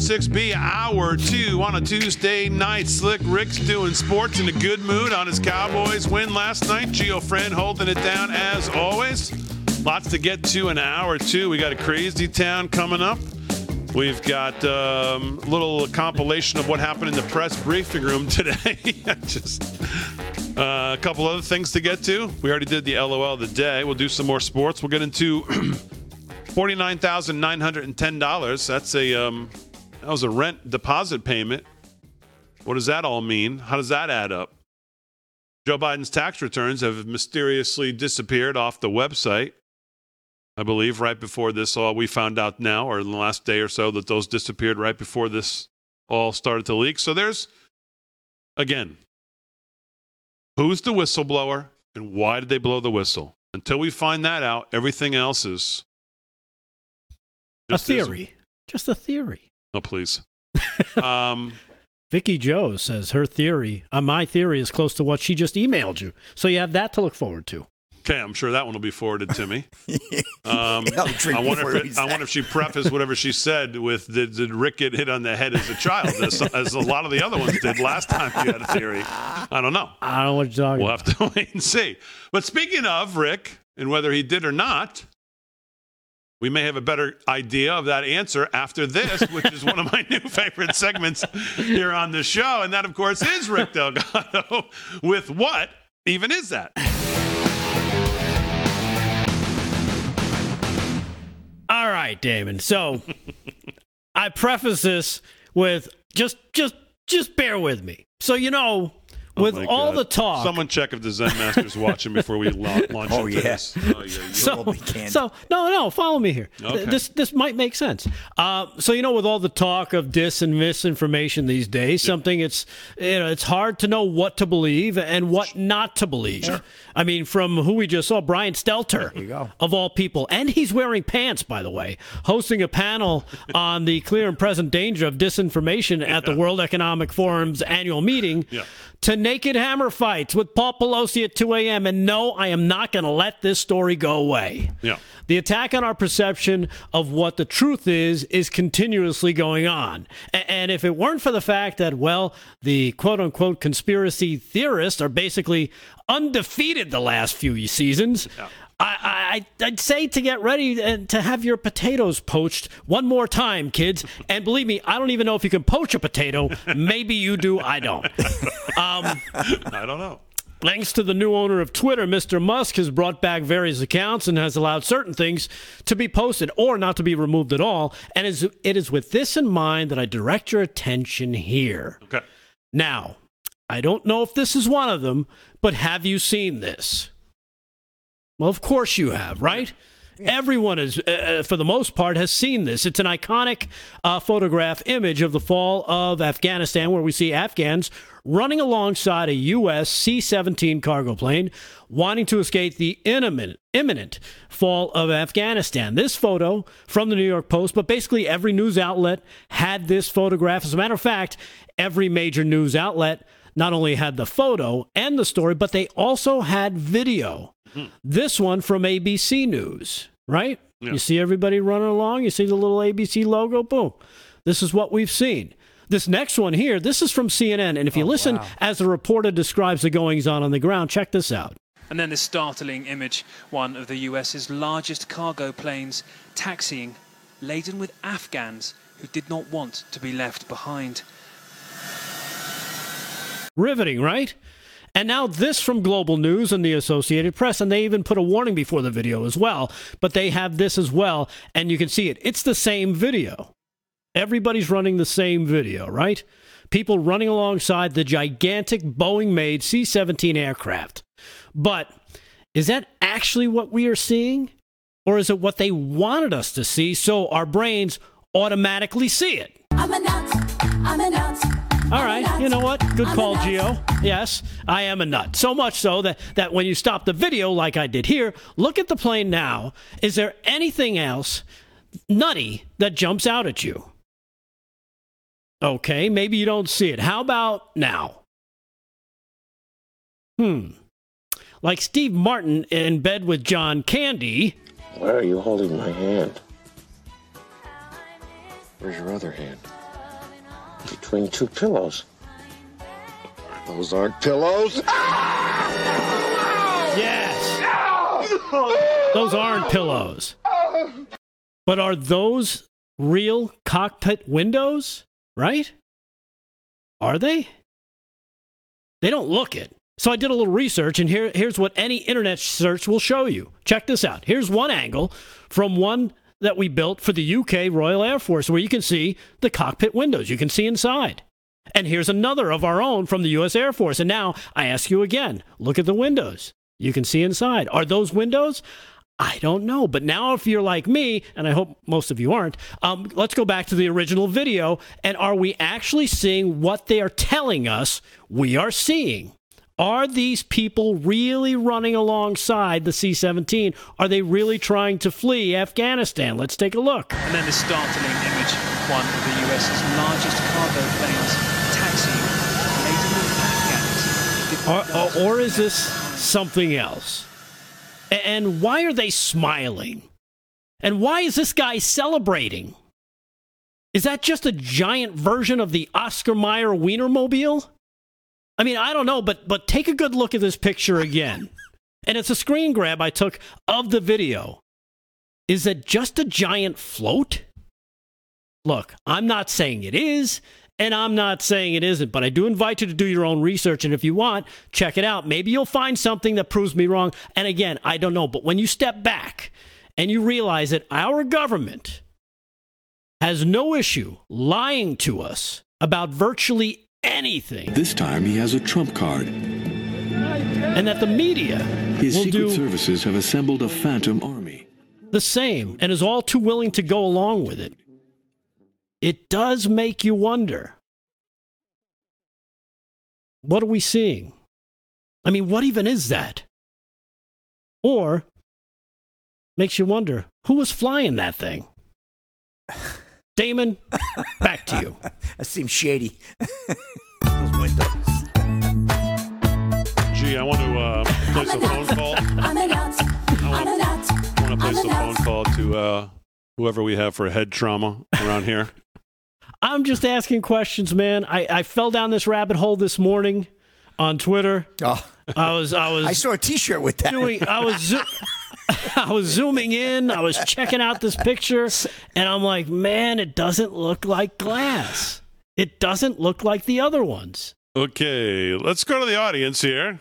106B Hour 2 on a Tuesday night. Slick Rick's doing sports in a good mood on his Cowboys win last night. Geo Friend holding it down as always. Lots to get to in an hour two. We got a crazy town coming up. We've got a um, little compilation of what happened in the press briefing room today. Just uh, a couple other things to get to. We already did the LOL of the day. We'll do some more sports. We'll get into $49,910. That's a um, that was a rent deposit payment. What does that all mean? How does that add up? Joe Biden's tax returns have mysteriously disappeared off the website. I believe right before this all we found out now, or in the last day or so, that those disappeared right before this all started to leak. So there's again, who's the whistleblower and why did they blow the whistle? Until we find that out, everything else is A theory. Just a theory. Oh, please. um, Vicky Joe says her theory, uh, my theory is close to what she just emailed you. So you have that to look forward to. Okay, I'm sure that one will be forwarded to me. Um, I'll drink I wonder if it, I wonder if she prefaced whatever she said with did, did Rick get hit on the head as a child, as, as a lot of the other ones did last time you had a theory. I don't know. I don't know what you're talking We'll have to wait and see. But speaking of Rick and whether he did or not, we may have a better idea of that answer after this, which is one of my new favorite segments here on the show. And that, of course, is Rick Delgado with what even is that? All right, Damon. So I preface this with just just just bear with me. So you know, with Oh all God. the talk, Someone check if the Zen Master's watching before we la- launch Oh, into yeah. this. Oh, yeah, yeah. so, so no, no, follow me here. Okay. This this might make sense. Uh, so you know, with all the talk of dis and misinformation these days, something it's you know it's hard to know what to believe and what not to believe. Sure. I mean, from who we just saw, Brian Stelter, of all people, and he's wearing pants, by the way, hosting a panel on the clear and present danger of disinformation at the World Economic Forum's annual meeting. Yeah. To naked hammer fights with Paul Pelosi at 2 a.m. And no, I am not going to let this story go away. Yeah. The attack on our perception of what the truth is is continuously going on. And if it weren't for the fact that, well, the quote unquote conspiracy theorists are basically undefeated the last few seasons. I, I, I'd say to get ready and to have your potatoes poached one more time, kids. And believe me, I don't even know if you can poach a potato. Maybe you do. I don't. Um, I don't know. Thanks to the new owner of Twitter, Mr. Musk has brought back various accounts and has allowed certain things to be posted or not to be removed at all. And it is with this in mind that I direct your attention here. Okay. Now, I don't know if this is one of them, but have you seen this? Well, of course you have, right? Everyone is, uh, for the most part, has seen this. It's an iconic uh, photograph image of the fall of Afghanistan, where we see Afghans running alongside a U.S. C 17 cargo plane, wanting to escape the imminent, imminent fall of Afghanistan. This photo from the New York Post, but basically every news outlet had this photograph. As a matter of fact, every major news outlet not only had the photo and the story, but they also had video. This one from ABC News, right? Yeah. You see everybody running along, you see the little ABC logo, boom. This is what we've seen. This next one here, this is from CNN. And if you oh, listen as the reporter describes the goings on on the ground, check this out. And then this startling image, one of the US's largest cargo planes taxiing, laden with Afghans who did not want to be left behind. Riveting, right? And now this from Global News and the Associated Press, and they even put a warning before the video as well. But they have this as well, and you can see it. It's the same video. Everybody's running the same video, right? People running alongside the gigantic Boeing made C 17 aircraft. But is that actually what we are seeing? Or is it what they wanted us to see so our brains automatically see it? I'm. I'm. All right, you know what? Good call, Geo. Yes, I am a nut. So much so that, that when you stop the video, like I did here, look at the plane now. Is there anything else nutty that jumps out at you? Okay, maybe you don't see it. How about now? Hmm. Like Steve Martin in bed with John Candy. Why are you holding my hand? Where's your other hand? Between two pillows. Those aren't pillows. Yes. Those aren't pillows. But are those real cockpit windows? Right? Are they? They don't look it. So I did a little research, and here, here's what any internet search will show you. Check this out. Here's one angle from one that we built for the UK Royal Air Force where you can see the cockpit windows. You can see inside. And here's another of our own from the US Air Force. And now I ask you again look at the windows. You can see inside. Are those windows? I don't know. But now, if you're like me, and I hope most of you aren't, um, let's go back to the original video. And are we actually seeing what they are telling us we are seeing? Are these people really running alongside the C 17? Are they really trying to flee Afghanistan? Let's take a look. And then this startling image, one of the US's largest cargo planes taxiing, laden with Afghans. Or, or, or is this something else? And why are they smiling? And why is this guy celebrating? Is that just a giant version of the Oscar Mayer Wienermobile? I mean, I don't know, but but take a good look at this picture again. And it's a screen grab I took of the video. Is it just a giant float? Look, I'm not saying it is, and I'm not saying it isn't, but I do invite you to do your own research. And if you want, check it out. Maybe you'll find something that proves me wrong. And again, I don't know. But when you step back and you realize that our government has no issue lying to us about virtually anything, This time he has a trump card. and that the media His will secret do services have assembled a phantom army. the same and is all too willing to go along with it, it does make you wonder what are we seeing? I mean, what even is that? Or makes you wonder who was flying that thing? Damon, back to you. that seems shady. Gee, I want to uh, place a phone call. I want to place a phone call to uh, whoever we have for head trauma around here. I'm just asking questions, man. I, I fell down this rabbit hole this morning on Twitter. Oh. I was I was I saw a T-shirt with that. doing I was zo- I was zooming in, I was checking out this picture, and I'm like, man, it doesn't look like glass. It doesn't look like the other ones. Okay, let's go to the audience here.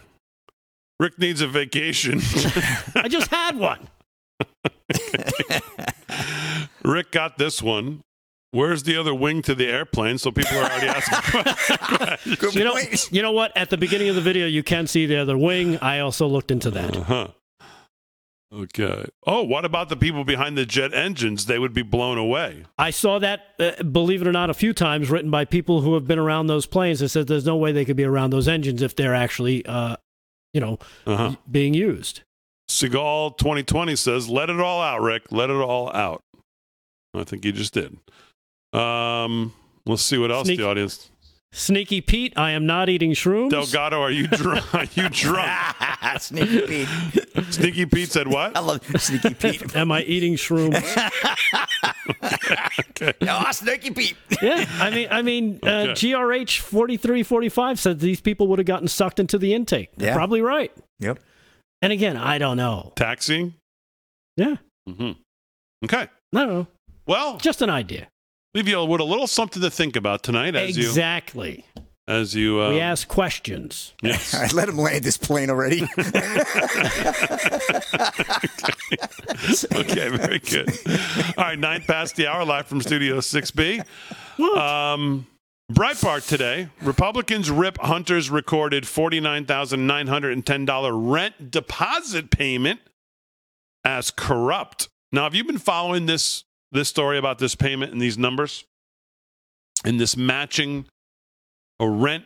Rick needs a vacation. I just had one. Rick got this one. Where's the other wing to the airplane? So people are already asking questions. you know, you know what? At the beginning of the video, you can see the other wing. I also looked into that. Uh-huh. Okay. Oh, what about the people behind the jet engines? They would be blown away. I saw that, uh, believe it or not, a few times written by people who have been around those planes that said there's no way they could be around those engines if they're actually, uh, you know, Uh-huh. being used. Seagal 2020 says, "Let it all out, Rick. Let it all out." I think he just did. Um, let's see what else Sneak- the audience. Sneaky Pete, I am not eating shrooms. Delgado, are you drunk? are you drunk? Sneaky Pete. Sneaky Pete said what? I love Sneaky Pete. Am I eating shrooms? no, Sneaky Pete. yeah, I mean, I mean, uh, Okay. GRH forty three forty five said these people would have gotten sucked into the intake. They're Yeah. probably right. Yep. And again, I don't know. Taxing. Yeah, Mm-hmm. Okay. I don't know. Well, Just an idea. Leave you with a little something to think about tonight as you exactly. as you. Uh, we ask questions. Yes. All right, let him land this plane already. okay, very good. All right, nine past the hour, live from Studio 6B. Um, Breitbart today Republicans rip Hunter's recorded $49,910 rent deposit payment as corrupt. Now, have you been following this, this story about this payment and these numbers? And this matching a rent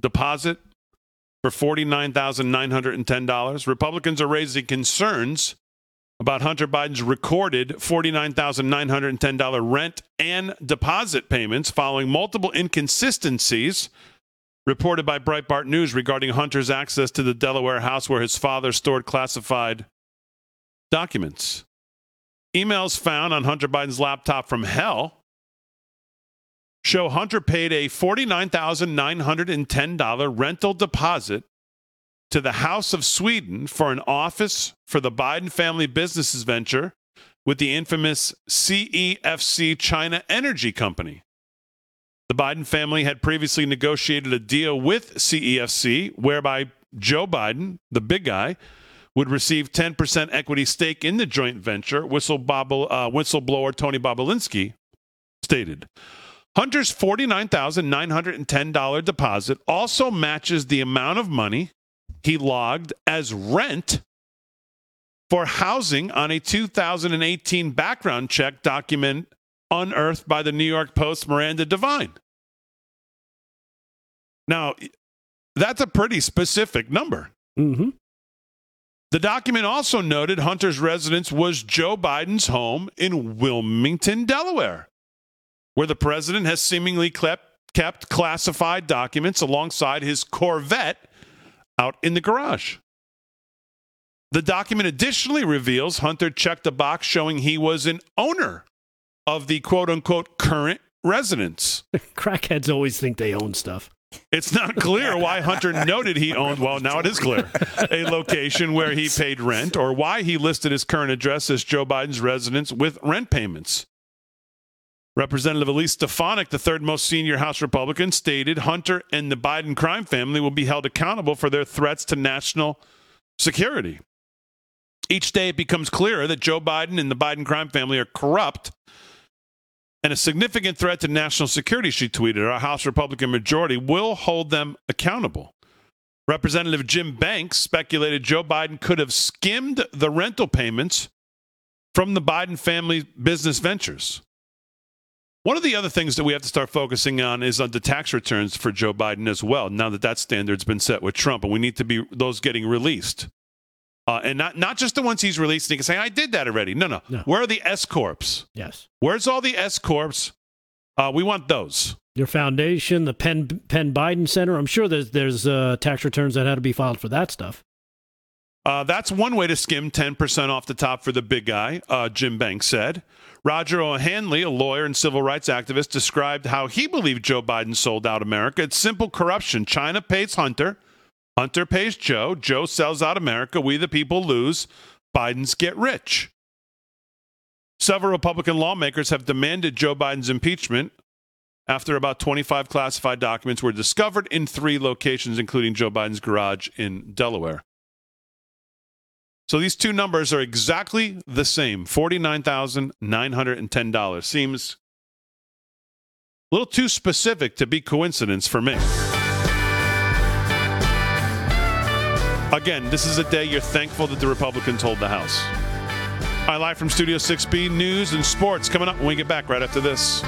deposit for $49,910. Republicans are raising concerns about Hunter Biden's recorded $49,910 rent and deposit payments following multiple inconsistencies reported by Breitbart News regarding Hunter's access to the Delaware house where his father stored classified documents. Emails found on Hunter Biden's laptop from hell show Hunter paid a $49,910 rental deposit to the House of Sweden for an office for the Biden family businesses venture with the infamous CEFC China Energy Company. The Biden family had previously negotiated a deal with CEFC whereby Joe Biden, the big guy, would receive 10% equity stake in the joint venture, whistlebobble, uh, whistleblower Tony Bobulinski stated. Hunter's $49,910 deposit also matches the amount of money he logged as rent for housing on a 2018 background check document unearthed by the New York Post Miranda Devine. Now, that's a pretty specific number. Mm-hmm. The document also noted Hunter's residence was Joe Biden's home in Wilmington, Delaware, where the president has seemingly kept, classified documents alongside his Corvette out in the garage. The document additionally reveals Hunter checked a box showing he was an owner of the quote unquote current residence. Crackheads always think they own stuff. It's not clear why Hunter noted he owned, well, now it is clear, a location where he paid rent or why he listed his current address as Joe Biden's residence with rent payments. Representative Elise Stefanik, the third most senior House Republican, stated Hunter and the Biden crime family will be held accountable for their threats to national security. Each day it becomes clearer that Joe Biden and the Biden crime family are corrupt and a significant threat to national security, she tweeted. Our House Republican majority will hold them accountable. Representative Jim Banks speculated Joe Biden could have skimmed the rental payments from the Biden family business ventures. One of the other things that we have to start focusing on is on the tax returns for Joe Biden as well. Now that that standard's been set with Trump, and we need to be those getting released, uh, and not not just the ones he's released. And he can say, "I did that already." No, no. No. Where are the S corps? Yes. Where's all the S corps? Uh, we want those. Your foundation, the Penn Penn Biden Center. I'm sure there's there's uh, tax returns that had to be filed for that stuff. Uh, that's one way to skim 10% off the top for the big guy, uh, Jim Banks said. Rogan O'Handley, a lawyer and civil rights activist, described how he believed Joe Biden sold out America. It's simple corruption. China pays Hunter, Hunter pays Joe, Joe sells out America, we the people lose, Biden's get rich. Several Republican lawmakers have demanded Joe Biden's impeachment after about 25 classified documents were discovered in three locations, including Joe Biden's garage in Delaware. So these two numbers are exactly the same $49,910. Seems a little too specific to be coincidence for me. Again, this is a day you're thankful that the Republicans hold the House. Right, live from Studio 6B, news and sports coming up when we get back right after this.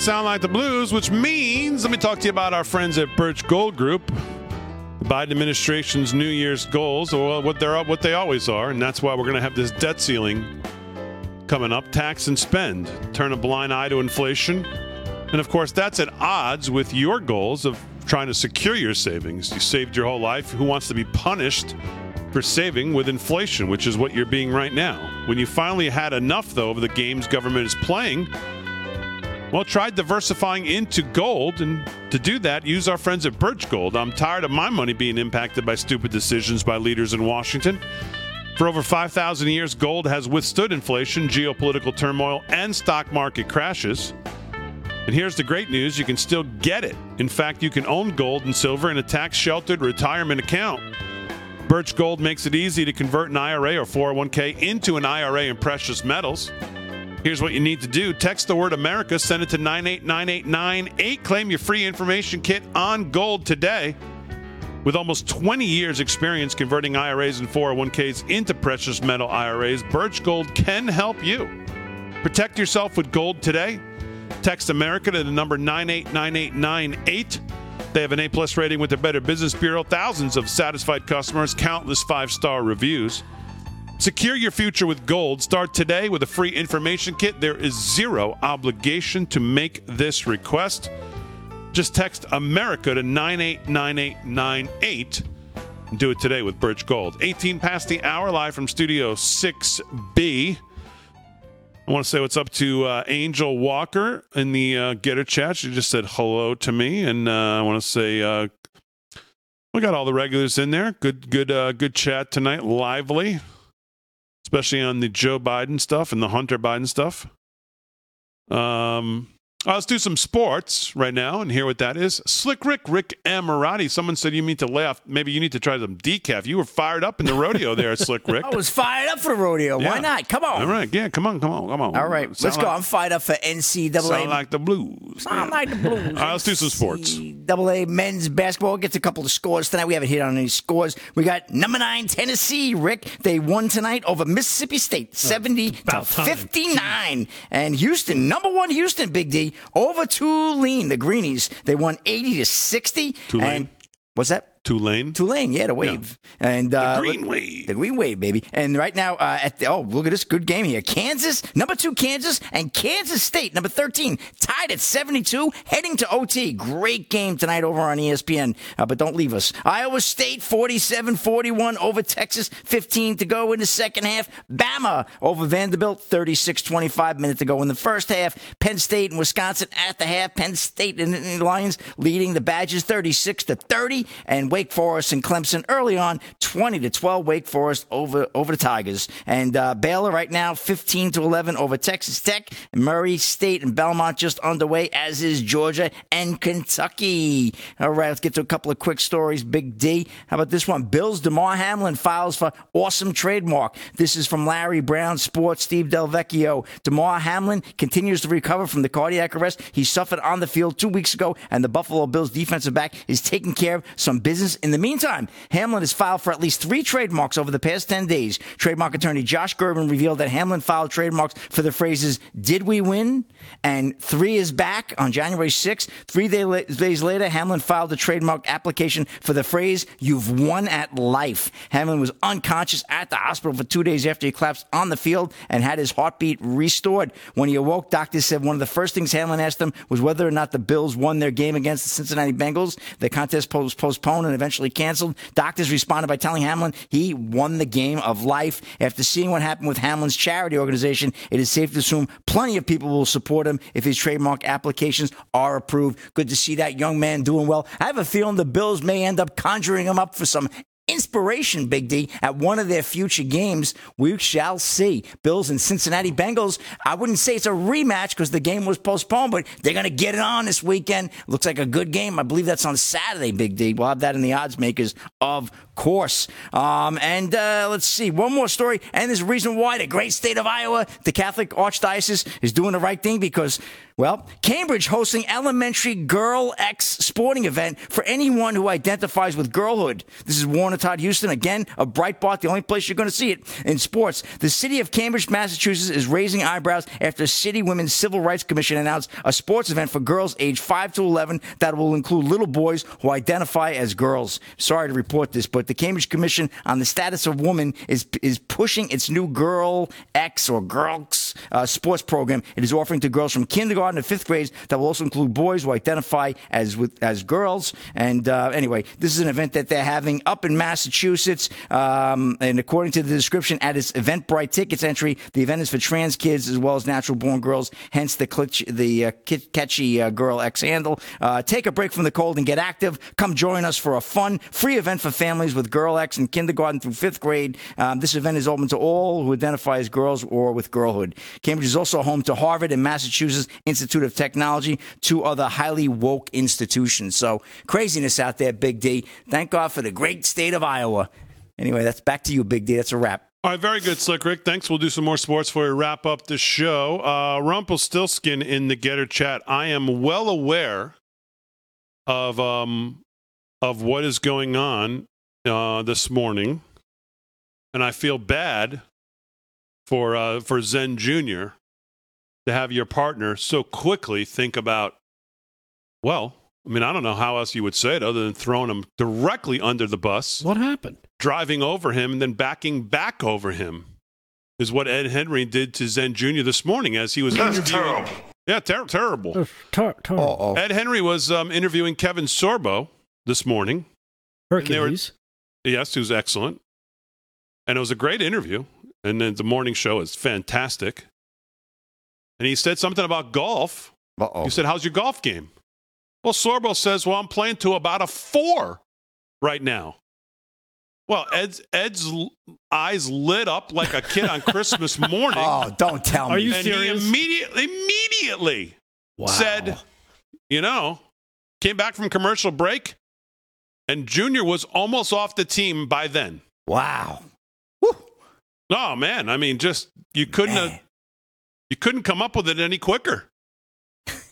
Sound like the blues, which means let me talk to you about our friends at Birch Gold Group. The Biden administration's New Year's goals, or what they're what they always are, and that's why we're going to have this debt ceiling coming up. Tax and spend, turn a blind eye to inflation, and of course that's at odds with your goals of trying to secure your savings. You saved your whole life. Who wants to be punished for saving with inflation, which is what you're being right now? When you finally had enough, though, of the games government is playing. Well, try diversifying into gold, and to do that, use our friends at Birch Gold. I'm tired of my money being impacted by stupid decisions by leaders in Washington. For over 5,000 years, gold has withstood inflation, geopolitical turmoil, and stock market crashes. And here's the great news you can still get it. In fact, you can own gold and silver in a tax sheltered retirement account. Birch Gold makes it easy to convert an IRA or 401k into an IRA in precious metals. Here's what you need to do text the word America, send it to 989898. Claim your free information kit on gold today. With almost 20 years' experience converting IRAs and 401ks into precious metal IRAs, Birch Gold can help you. Protect yourself with gold today. Text America to the number 989898. They have an A plus rating with the Better Business Bureau, thousands of satisfied customers, countless five star reviews. Secure your future with gold. Start today with a free information kit. There is zero obligation to make this request. Just text America to 989898 and do it today with Birch Gold. 18 past the hour, live from Studio 6B. I want to say what's up to uh, Angel Walker in the uh, GETTR chat. She just said hello to me, and uh, I want to say uh, we got all the regulars in there. Good, good, uh, good chat tonight. Lively, especially on the Joe Biden stuff and the Hunter Biden stuff. Um, Uh, let's do some sports right now and hear what that is. Slick Rick, Rick Amorati. Someone said you need to lay off. Maybe you need to try some decaf. You were fired up in the rodeo there, Slick Rick. I was fired up for the rodeo. Yeah. Why not? Come on. All right, yeah, come on, come on, come on. All right, Sound let's go. like- I'm fired up for NCAA. Sound like the blues. Sound like the blues. All right, let's do some sports. Double A men's basketball gets a couple of scores tonight. We haven't hit on any scores. We got number nine Tennessee. Rick, they won tonight over Mississippi State, seventy to about time. fifty nine. And Houston, number one Houston, Big D over Tulane. The Greenies, they won eighty to sixty. Tulane? And what's that? Tulane. Tulane, yeah, the wave. And uh, The green wave. The green wave, baby. And right now, uh, at the, oh, look at this good game here. Kansas, number two, Kansas, and Kansas State, number 13, tied at 72, heading to OT. Great game tonight over on ESPN, uh, but don't leave us. Iowa State, 47 41 over Texas, 15 to go in the second half. Bama over Vanderbilt, 36 25 minutes to go in the first half. Penn State and Wisconsin at the half. Penn State and the Lions leading the Badgers 36 to 30, and Wake Forest and Clemson early on 20 to 12. Wake Forest over over the Tigers, and uh, Baylor right now 15 to 11 over Texas Tech. Murray State and Belmont just underway, as is Georgia and Kentucky. All right, let's get to a couple of quick stories. Big D, how about this one? Bills Damar Hamlin files for awesome trademark. This is from Larry Brown Sports. Steve Delvecchio. Damar Hamlin continues to recover from the cardiac arrest he suffered on the field two weeks ago, and the Buffalo Bills defensive back is taking care of some business in the meantime. Hamlin has filed for at least three trademarks over the past 10 days. Trademark attorney Josh Gerben revealed that Hamlin filed trademarks for the phrases, Did we win? and Three is back on January 6th. Three day la- days later, Hamlin filed a trademark application for the phrase, You've won at life. Hamlin was unconscious at the hospital for two days after he collapsed on the field and had his heartbeat restored. When he awoke, doctors said one of the first things Hamlin asked them was whether or not the Bills won their game against the Cincinnati Bengals. The contest was postponed and eventually canceled. Doctors responded by telling Hamlin he won the game of life. After seeing what happened with Hamlin's charity organization, it is safe to assume plenty of people will support him if his trademark applications are approved. Good to see that young man doing well. I have a feeling the Bills may end up conjuring him up for some inspiration, Big D, at one of their future games. We shall see. Bills and Cincinnati Bengals. I wouldn't say it's a rematch because the game was postponed, but they're going to get it on this weekend. Looks like a good game. I believe that's on Saturday, Big D. We'll have that in the odds makers, of course. Um, and uh, let's see, one more story. And there's a reason why the great state of Iowa, the Catholic Archdiocese, is doing the right thing because well, Cambridge hosting elementary girl X sporting event for anyone who identifies with girlhood. This is Warner Todd Huston, again, a Breitbart, the only place you're going to see it in sports. The city of Cambridge, Massachusetts is raising eyebrows after City Women's Civil Rights Commission announced a sports event for girls aged 5 to 11 that will include little boys who identify as girls. Sorry to report this, but the Cambridge Commission on the Status of Woman is, is pushing its new Girl X or Girls uh, sports program. It is offering to girls from kindergarten to fifth grades that will also include boys who identify as with, as girls. And uh, anyway, this is an event that they're having up in Massachusetts. Um, and according to the description at its Eventbrite tickets entry, the event is for trans kids as well as natural born girls. Hence the glitch, the uh, catchy uh, girl X handle. Uh, take a break from the cold and get active. Come join us for a fun, free event for families with Girl X in kindergarten through fifth grade. Um, this event is open to all who identify as girls or with girlhood. Cambridge is also home to Harvard and Massachusetts Institute of Technology, two other highly woke institutions. So craziness out there, Big D. Thank God for the great state of Iowa. Anyway, that's back to you, Big D. That's a wrap. All right, very good, Slick Rick. Thanks. We'll do some more sports before we wrap up the show. Uh, Rumpelstiltskin in the GETTR chat. I am well aware of um of what is going on uh, this morning, and I feel bad for uh, for Zen Junior to have your partner so quickly think about. Well, I mean, I don't know how else you would say it other than throwing him directly under the bus What happened? driving over him and then backing back over him is what Ed Henry did to Zen Jr. this morning as he was That's interviewing. terrible. Yeah, ter- terrible. Ter- ter- Ed Henry was um, interviewing Kevin Sorbo this morning. And they were- Hercules. yes, who's excellent. And it was a great interview. And then the morning show is fantastic. And he said something about golf. Uh-oh. He said, How's your golf game? Well, Sorbo says, Well, I'm playing to about a four right now. Well, Ed's Ed's eyes lit up like a kid on Christmas morning. Oh, don't tell me. Are you and serious? He immediately, immediately said, you know, came back from commercial break, and Junior was almost off the team by then. Wow. Oh man, I mean, just you couldn't have, you couldn't come up with it any quicker.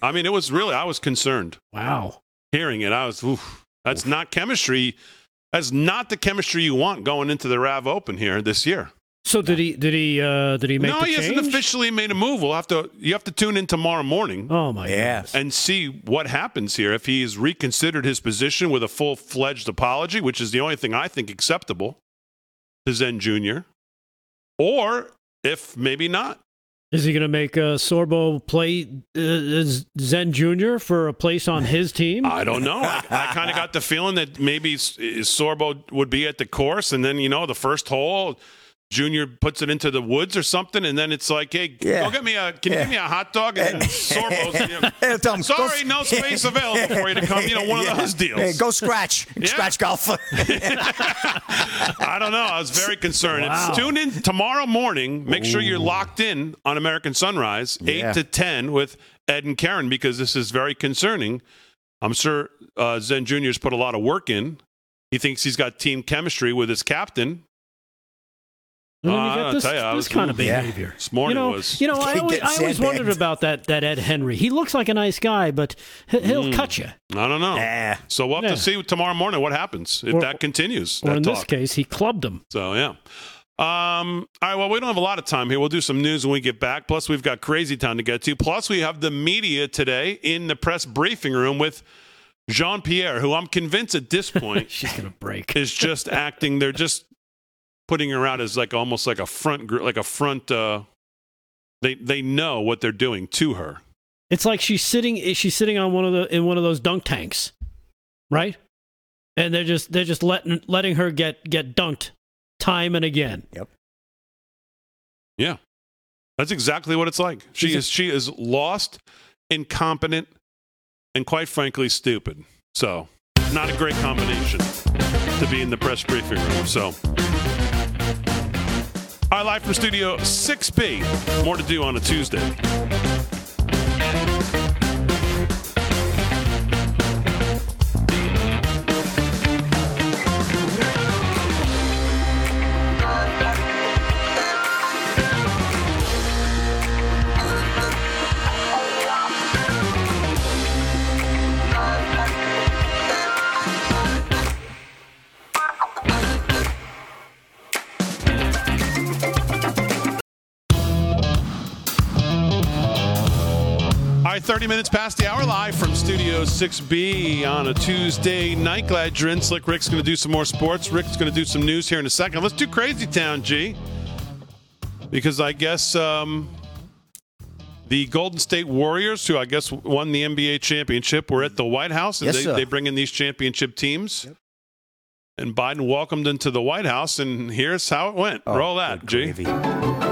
I mean, it was really I was concerned. Wow. Hearing it, I was, oof, that's not chemistry. That's not the chemistry you want going into the Rav Open here this year. So did he? Did he? Uh, did he make no, the he change? hasn't officially made a move. We'll have to. You have to tune in tomorrow morning. Oh my Yeah. and see what happens here. If he's reconsidered his position with a full fledged apology, which is the only thing I think acceptable to Zen Jr., or if maybe not. Is he going to make uh, Sorbo play uh, Zen Jr. for a place on his team? I don't know. I, I kind of got the feeling that maybe Sorbo would be at the course, and then you know the first hole, Junior puts it into the woods or something, and then it's like, hey, Yeah. go get me a, can you Yeah. give me a hot dog? And Sorbo's, you know, Hey, tell him, go sorry, s- no space available for you to come. You know, one Yeah. of those deals. Hey, go scratch. Scratch golf. I don't know. I was very concerned. Wow. It's tune in tomorrow morning. Make sure you're locked in on American Sunrise. 8 to 10 with Ed and Karen, because this is very concerning. I'm sure uh, Zen Jr.'s put a lot of work in. He thinks he's got team chemistry with his captain. And then Uh, you get this, you, this was- kind of Yeah. behavior. This morning you know, was- You know, I always, I always wondered about that that Ed Henry. He looks like a nice guy, but he- he'll cut you. I don't know. Nah. So we'll have Yeah. to see tomorrow morning what happens if Or- that continues. Or that in this case, he clubbed him. So yeah. Um, all right. Well, we don't have a lot of time here. We'll do some news when we get back. Plus, we've got crazy town to get to. Plus, we have the media today in the press briefing room with Jean Pierre, who I'm convinced at this point She's gonna break. is just acting. They're just putting her out as like almost like a front, group, like a front. Uh, they they know what they're doing to her. It's like she's sitting. She's sitting on one of the in one of those dunk tanks, right? And they're just they're just letting letting her get get dunked time and again. Yep. Yeah, that's exactly what it's like. She She's a- is she is lost, incompetent, and quite frankly stupid. So, not a great combination to be in the press briefing room. So, all right, live from Studio 6B. More to do on a Tuesday. Right, 30 minutes past the hour, live from Studio 6B on a Tuesday night. Glad you're in. Slick Rick's going to do some more sports. Rick's going to do some news here in a second. Let's do Crazy Town, G. Because I guess um, the Golden State Warriors, who I guess won the NBA championship, were at the White House. And Yes, they, they bring in these championship teams. And Biden welcomed them to the White House, and here's how it went. Oh, Roll that, G. gravy.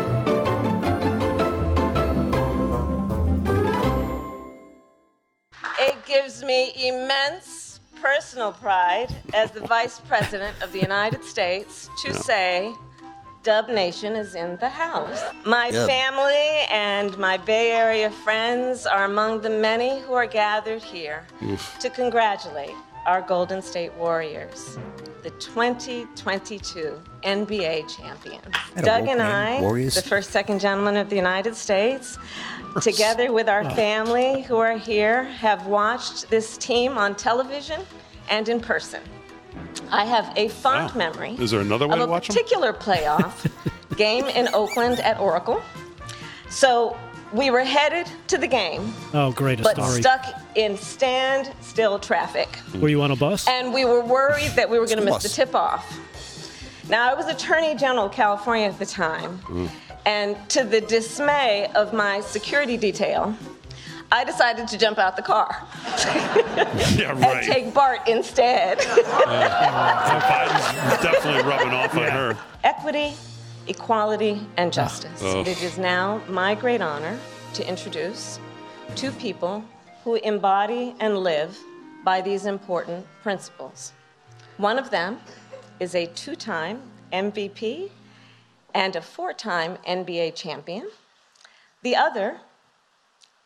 Gives me immense personal pride as the Vice President of the United States to say Dub Nation is in the house. My family and my Bay Area friends are among the many who are gathered here to congratulate our Golden State Warriors, the 2022 NBA champions. Doug and I, Warriors? the first second gentleman of the United States, together with our family who are here, have watched this team on television and in person. I have a fond Wow. memory Is there another way of to a watch 'em? particular playoff game in Oakland at Oracle. So we were headed to the game, Oh, great a but story. stuck in standstill traffic. Mm. Were you on a bus? And we were worried that we were going to miss the tip off. Now, I was Attorney General of California at the time, mm. And to the dismay of my security detail, I decided to jump out the car Yeah, and take BART instead. Uh, Biden's definitely rubbing off on her. Equity, equality, and justice. Ugh. It is now my great honor to introduce two people who embody and live by these important principles. One of them is a two time MVP and a four time NBA champion. The other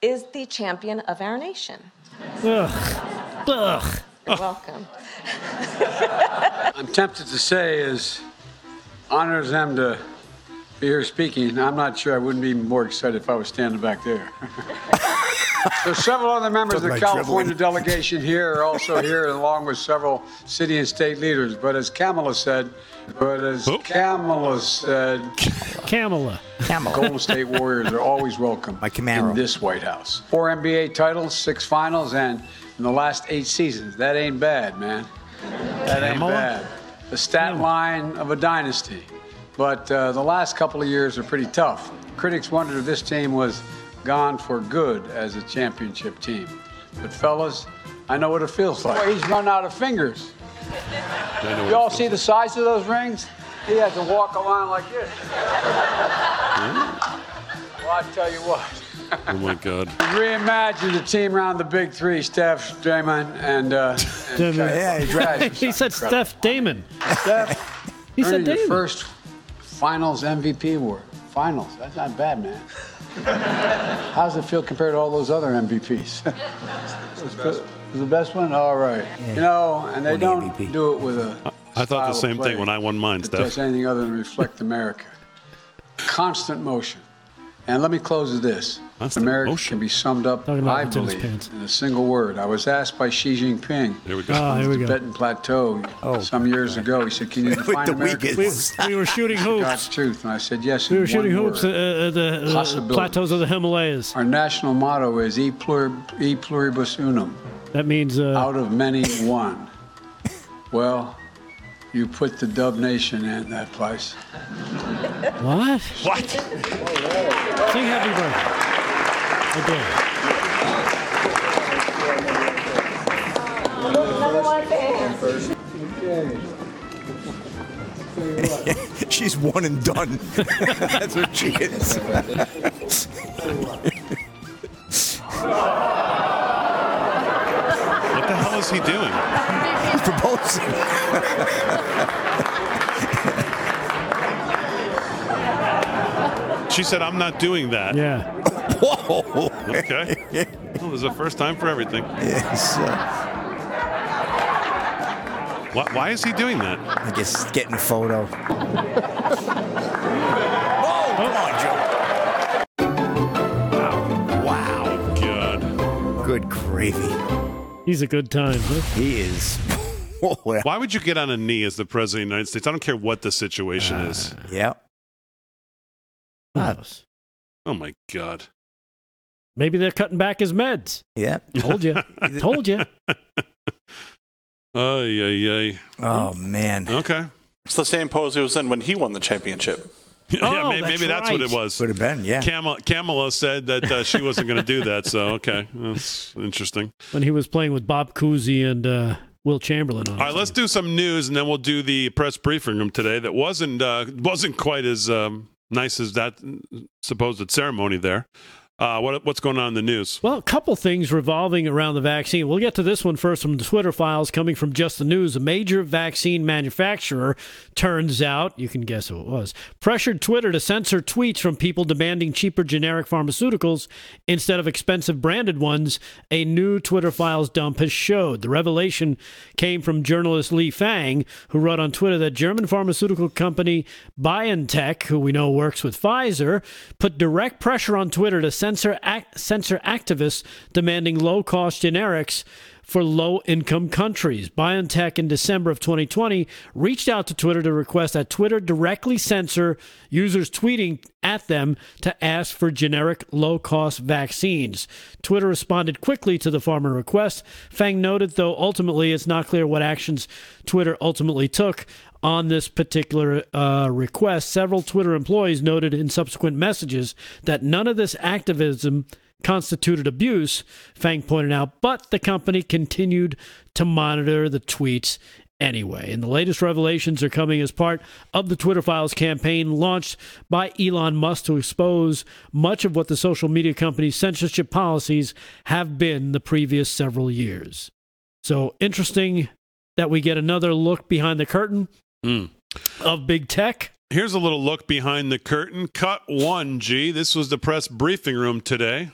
is the champion of our nation. Ugh. Ugh. You're welcome. I'm tempted to say is honors them to be here speaking. I'm not sure I wouldn't be more excited if I was standing back there. so several other members of the Talking about California delegation here are also here, along with several city and state leaders. But as Kamala said, but as Kamala said, Kamala. Kamala. Golden State Warriors are always welcome in this White House. Four NBA titles, six finals, and in the last eight seasons. That ain't bad, man. That ain't Kamala? bad. The stat line of a dynasty. But uh, the last couple of years are pretty tough. Critics wondered if this team was gone for good as a championship team. But fellas, I know what it feels like. Boy, he's run out of fingers. You all see the size of those rings? He has to walk a line like this. Well, I tell you what. Oh my God. Reimagine the team around the big three: Steph, Draymond, and. Uh, and Kai. he said Steph Damon. Steph, He said earning your Damon. first Finals MVP award. Finals. That's not bad, man. How does it feel compared to all those other MVPs? It was the, best one. All right. You know, and they don't do it with a. I thought the same thing when I won mine, that does anything other than reflect America. Constant motion. And let me close with this. America can be summed up, I believe, pants. in a single word. I was asked by Xi Jinping Here we go. On here the we go. Tibetan Plateau some years ago. He said, "Can you define the America?" We- we were shooting hoops. God's truth, and I said, "Yes." We in were shooting one hoops at uh, the uh, plateaus of the Himalayas. Our national motto is "E, plur, e pluribus unum." That means uh, out of many, one. Well, you put the Dub Nation in that place. What? What? Sing happy birthday. I did. She's one and done. That's what she is. What is he doing? He's proposing. She said, I'm not doing that. Yeah. Whoa. Okay. Well, there's a first time for everything. Yes. Why, why is he doing that? I guess getting a photo. Wow. God. Good gravy. He's a good time. Huh? He is. Why would you get on a knee as the president of the United States? I don't care what the situation uh, is. Yeah. Hmm. Who? Oh my God. Maybe they're cutting back his meds. Yeah. Told you. Told you. Ay, ay, ay. Oh man. Okay. It's the same pose he was in when he won the championship. yeah, Oh, maybe, that's maybe that's what it right. was. Could have been. Yeah. Kamala, Kamala said that uh, she wasn't going to do that. So, okay. That's interesting. When he was playing with Bob Cousy and uh, Wilt Chamberlain on. All right, let's do some news, and then we'll do the press briefing room today. That wasn't uh, wasn't quite as um, nice as that supposed ceremony there. Uh, what, what's going on in the news? Well, a couple things revolving around the vaccine. We'll get to this one first from the Twitter files coming from Just the News. A major vaccine manufacturer, turns out, you can guess who it was, pressured Twitter to censor tweets from people demanding cheaper generic pharmaceuticals instead of expensive branded ones, a new Twitter files dump has showed. The revelation came from journalist Lee Fang, who wrote on Twitter that German pharmaceutical company BioNTech, who we know works with Pfizer, put direct pressure on Twitter to censor act, censor activists demanding low-cost generics for low-income countries. BioNTech in December of 2020 reached out to Twitter to request that Twitter directly censor users tweeting at them to ask for generic low-cost vaccines. Twitter responded quickly to the pharma request. Fang noted, though ultimately it's not clear what actions Twitter ultimately took on this particular uh, request. Several Twitter employees noted in subsequent messages that none of this activism constituted abuse, Fang pointed out, but the company continued to monitor the tweets anyway. And the latest revelations are coming as part of the Twitter Files campaign launched by Elon Musk to expose much of what the social media company's censorship policies have been the previous several years. So interesting that we get another look behind the curtain Mm. of big tech. Here's a little look behind the curtain. Cut one, G. This was the press briefing room today.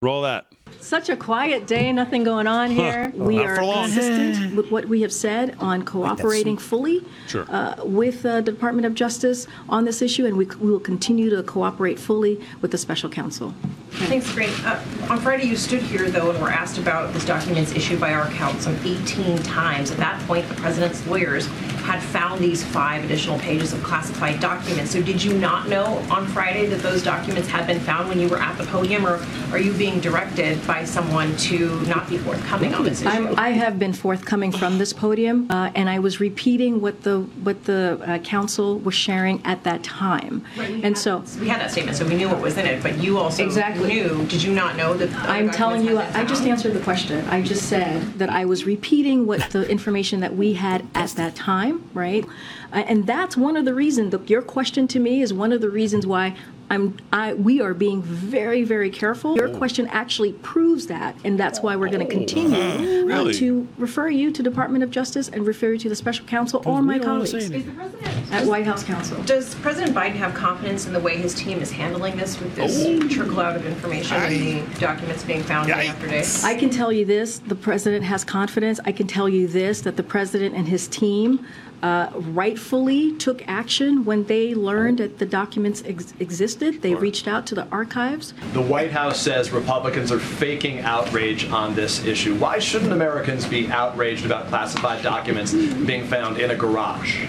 Roll that. Such a quiet day, nothing going on here. Huh. we Not are consistent with what we have said on cooperating fully Sure. uh, with uh, the Department of Justice on this issue, and we, we will continue to cooperate fully with the special counsel. Thanks, Grant. Uh, on Friday, you stood here, though, and were asked about this documents issued by our account some 18 times. At that point, the president's lawyers had found these five additional pages of classified documents. So did you not know on Friday that those documents had been found when you were at the podium, or are you being directed by someone to not be forthcoming on this issue? I'm, I have been forthcoming from this podium, uh, and I was repeating what the what the uh, counsel was sharing at that time. Right, and had- so we had that statement, so we knew what was in it, but you also Exactly. knew. Did you not know that? the I'm telling you, I just answered the question. I just said that I was repeating what the information that we had at that time, right? And that's one of the reasons, your question to me is one of the reasons why I'm, I, we are being very, very careful. Your question actually proves that, and that's why we're going to continue uh, Really? to refer you to Department of Justice and refer you to the special counsel or my don't wanna colleagues at White House counsel. Does President Biden have confidence in the way his team is handling this with this trickle out of information and the documents being found day after day? I can tell you this, the president has confidence. I can tell you this, that the president and his team uh, rightfully took action when they learned that the documents ex- existed. They reached out to the archives. The White House says Republicans are faking outrage on this issue. Why shouldn't Americans be outraged about classified documents being found in a garage?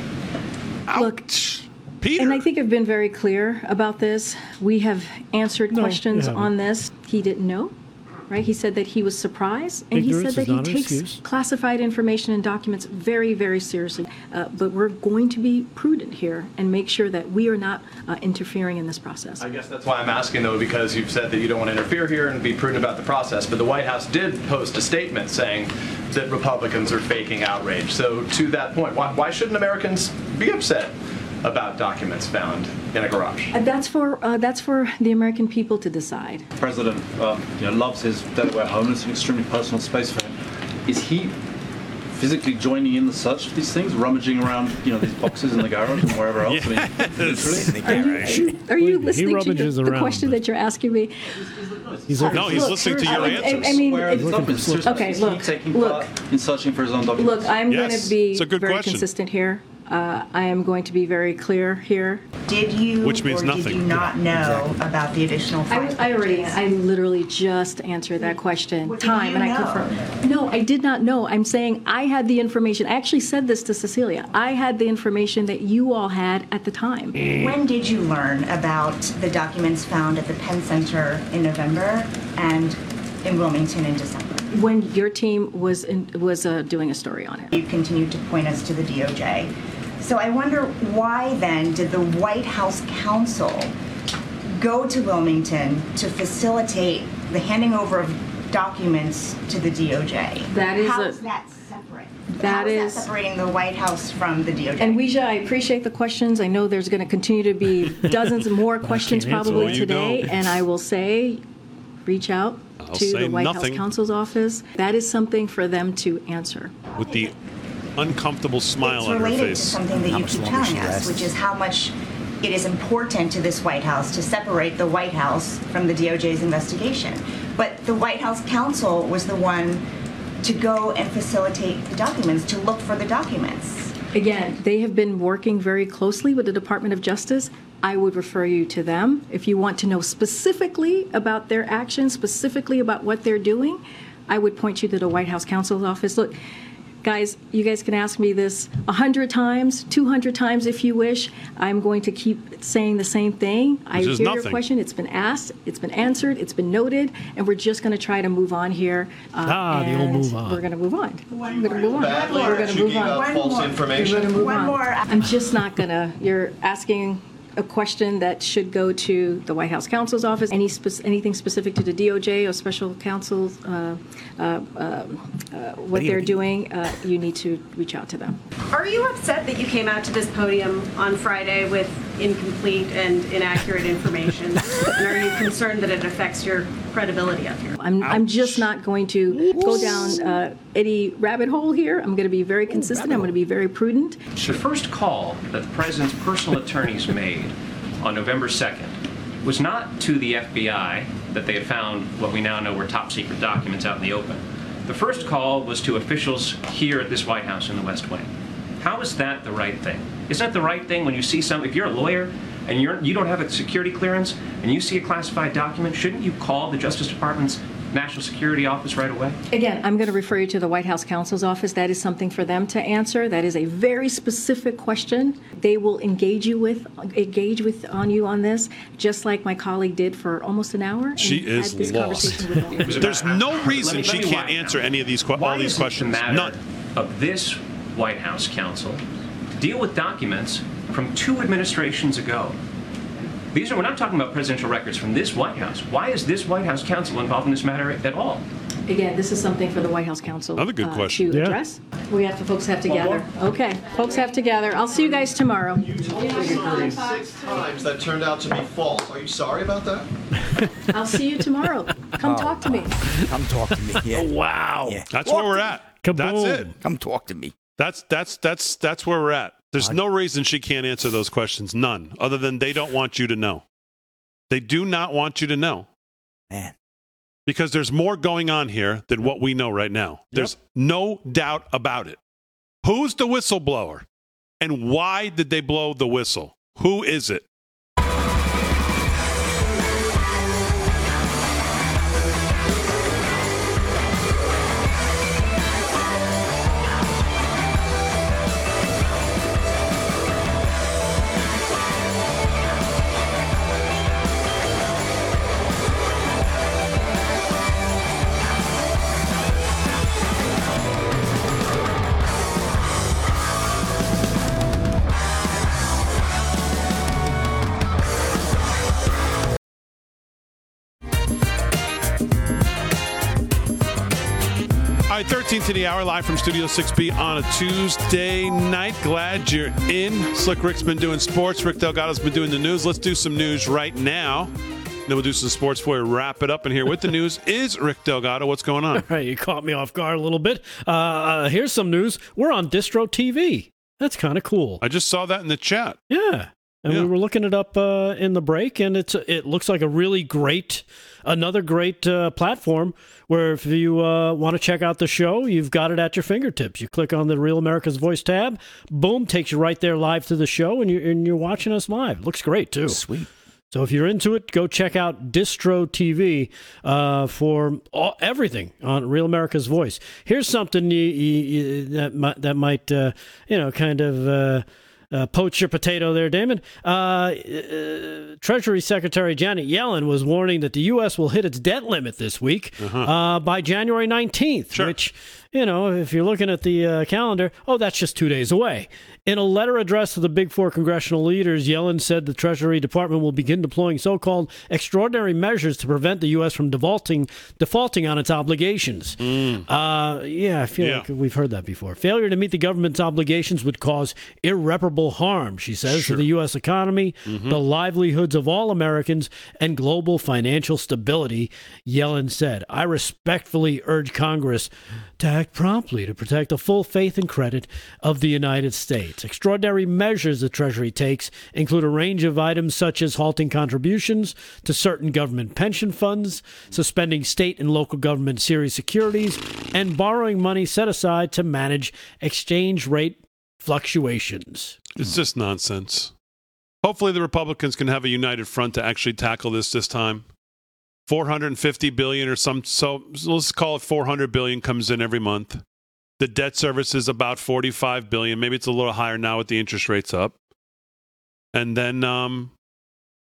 Look, Peter. and I think I've been very clear about this. We have answered No, questions haven't. on this. He didn't know, right? He said that he was surprised, and he said that he takes excuse. classified information and documents very, very seriously. Uh, but we're going to be prudent here and make sure that we are not uh, interfering in this process. I guess that's why I'm asking, though, because you've said that you don't want to interfere here and be prudent about the process. But the White House did post a statement saying that Republicans are faking outrage. So, to that point, why, why shouldn't Americans be upset about documents found in a garage? Uh, that's for uh, that's for the American people to decide. president um, you know, loves his Delaware home. It's an extremely personal space for him. Is he physically joining in the search for these things, rummaging around, you know, these boxes in the garage and wherever else? I mean, literally. Are you listening to the, the question that you're asking me? He's Look, looking- look, I- I- I mean, Where are the if- documents? Seriously, okay, look, look. in searching for his own documents? Look, I'm going to be very consistent here. Uh, I am going to be very clear here. Did you Which means or nothing. did you not know about the additional I, five I already, pages? I literally just answered that question. What did Time, you and I know? confirm. No, I did not know. I'm saying I had the information. I actually said this to Cecilia. I had the information that you all had at the time. When did you learn about the documents found at the Penn Center in November and in Wilmington in December? When your team was in, was uh, doing a story on it. You continued to point us to the DOJ. So I wonder why then did the White House counsel go to Wilmington to facilitate the handing over of documents to the DOJ? That is How a- is that separate? That How is is- that separating the White House from the DOJ? And Weijia, I appreciate the questions. I know there's going to continue to be dozens more questions can't probably you today, don't. and I will say, reach out I'll to say the White nothing. House counsel's office. That is something for them to answer. with the uncomfortable smile it's on her related to something that you keep telling us, which is how much it is important to this White House to separate the White House from the DOJ's investigation. But the White House counsel was the one to go and facilitate the documents, to look for the documents. Again, they have been working very closely with the Department of Justice. I would refer you to them. If you want to know specifically about their actions, specifically about what they're doing, I would point you to the White House counsel's office. Look, guys, you guys can ask me this a hundred times, two hundred times if you wish. I'm going to keep saying the same thing. I Which is hear your question. It's been asked, it's been answered, it's been noted, and we're just going to try to move on here. uh, Ah, the old move on. We're going to move on. We're going to move on. We're going to move on. false information. We're gonna move One on. more. I'm just not gonna. You're asking a question that should go to the White House counsel's office. Any spec- anything specific to the DOJ or special counsel, uh, uh, um, uh, what they're doing, uh, you need to reach out to them. Are you upset that you came out to this podium on Friday with incomplete and inaccurate information? and are you concerned that it affects your credibility up here? I'm, I'm just not going to go down uh, any rabbit hole here. I'm going to be very consistent. I'm going to be very prudent. The first call that the president's personal attorneys made on November 2nd was not to the FBI that they had found what we now know were top secret documents out in the open. The first call was to officials here at this White House in the West Wing. How is that the right thing? Isn't it the right thing when you see some, if you're a lawyer and you're, you don't have a security clearance and you see a classified document, shouldn't you call the Justice Department's National Security Office right away? Again, I'm going to refer you to the White House counsel's office. That is something for them to answer. That is a very specific question. They will engage you with engage with on you on this, just like my colleague did for almost an hour. She is had this lost. conversation with all of you. There's no reason me- she can't answer out. any of these que- all these is the questions. None. Of this White House counsel deal with documents from two administrations ago. These are, we're not talking about presidential records from this White House. Why is this White House counsel involved in this matter at all? Again, this is something for the White House counsel Another good uh, question. to Yeah. address. We have to folks have together. Okay, folks have together. I'll see you guys tomorrow. You told the Six times that turned out to be false. Are you sorry about that? I'll see you tomorrow. Come Oh, talk to me. Come talk to me. Yeah. wow. Yeah. That's where we're at. That's it. Come talk to me. That's that's that's that's where we're at. There's no reason she can't answer those questions. None. Other than they don't want you to know. They do not want you to know. Man. Because there's more going on here than what we know right now. There's no doubt about it. Who's the whistleblower? And why did they blow the whistle? Who is it? To the hour, live from Studio 6B on a Tuesday night. Glad you're in. Slick Rick's been doing sports. Rick Delgado's been doing the news. Let's do some news right now. Then we'll do some sports for you. Wrap it up. And here with the news is Rick Delgado. What's going on? All right, you caught me off guard a little bit. Uh, uh, here's some news. We're on Distro TV. That's kind of cool. I just saw that in the chat. Yeah. And we were looking it up uh, in the break, and it's it looks like a really great, another great uh, platform where if you uh, want to check out the show, you've got it at your fingertips. You click on the Real America's Voice tab, boom, takes you right there live to the show, and you're and you're watching us live. looks great too. Sweet. So if you're into it, go check out Distro TV uh, for all, everything on Real America's Voice. Here's something you, you, you, that might, that might uh, you know kind of uh, uh, poach your potato there, Damon. Uh, uh, Treasury Secretary Janet Yellen was warning that the U.S. will hit its debt limit this week uh by January 19th, which you know if you're looking at the uh, calendar, oh that's just two days away. In a letter addressed to the big four congressional leaders, Yellen said the Treasury Department will begin deploying so-called extraordinary measures to prevent the U.S. from defaulting defaulting on its obligations. Uh, yeah, I feel Yeah. like we've heard that before. Failure to meet the government's obligations would cause irreparable harm, she says, to the U.S. economy, the livelihoods of all Americans, and global financial stability. Yellen said, "I respectfully urge Congress to act promptly to protect the full faith and credit of the United States. Extraordinary measures the Treasury takes include a range of items such as halting contributions to certain government pension funds, suspending state and local government series securities, and borrowing money set aside to manage exchange rate fluctuations. It's just nonsense. Hopefully, the Republicans can have a united front to actually tackle this this time. 450 billion or some so let's call it 400 billion comes in every month. The debt service is about 45 billion. Maybe it's a little higher now with the interest rates up. And then um,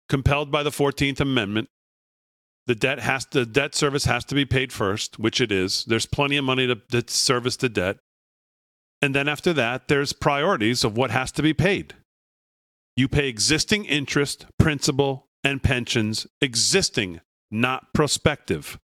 compelled by the 14th Amendment, the debt has the debt service has to be paid first, which it is. There's plenty of money to, to service the debt. And then after that, there's priorities of what has to be paid. You pay existing interest, principal, and pensions, existing, not prospective.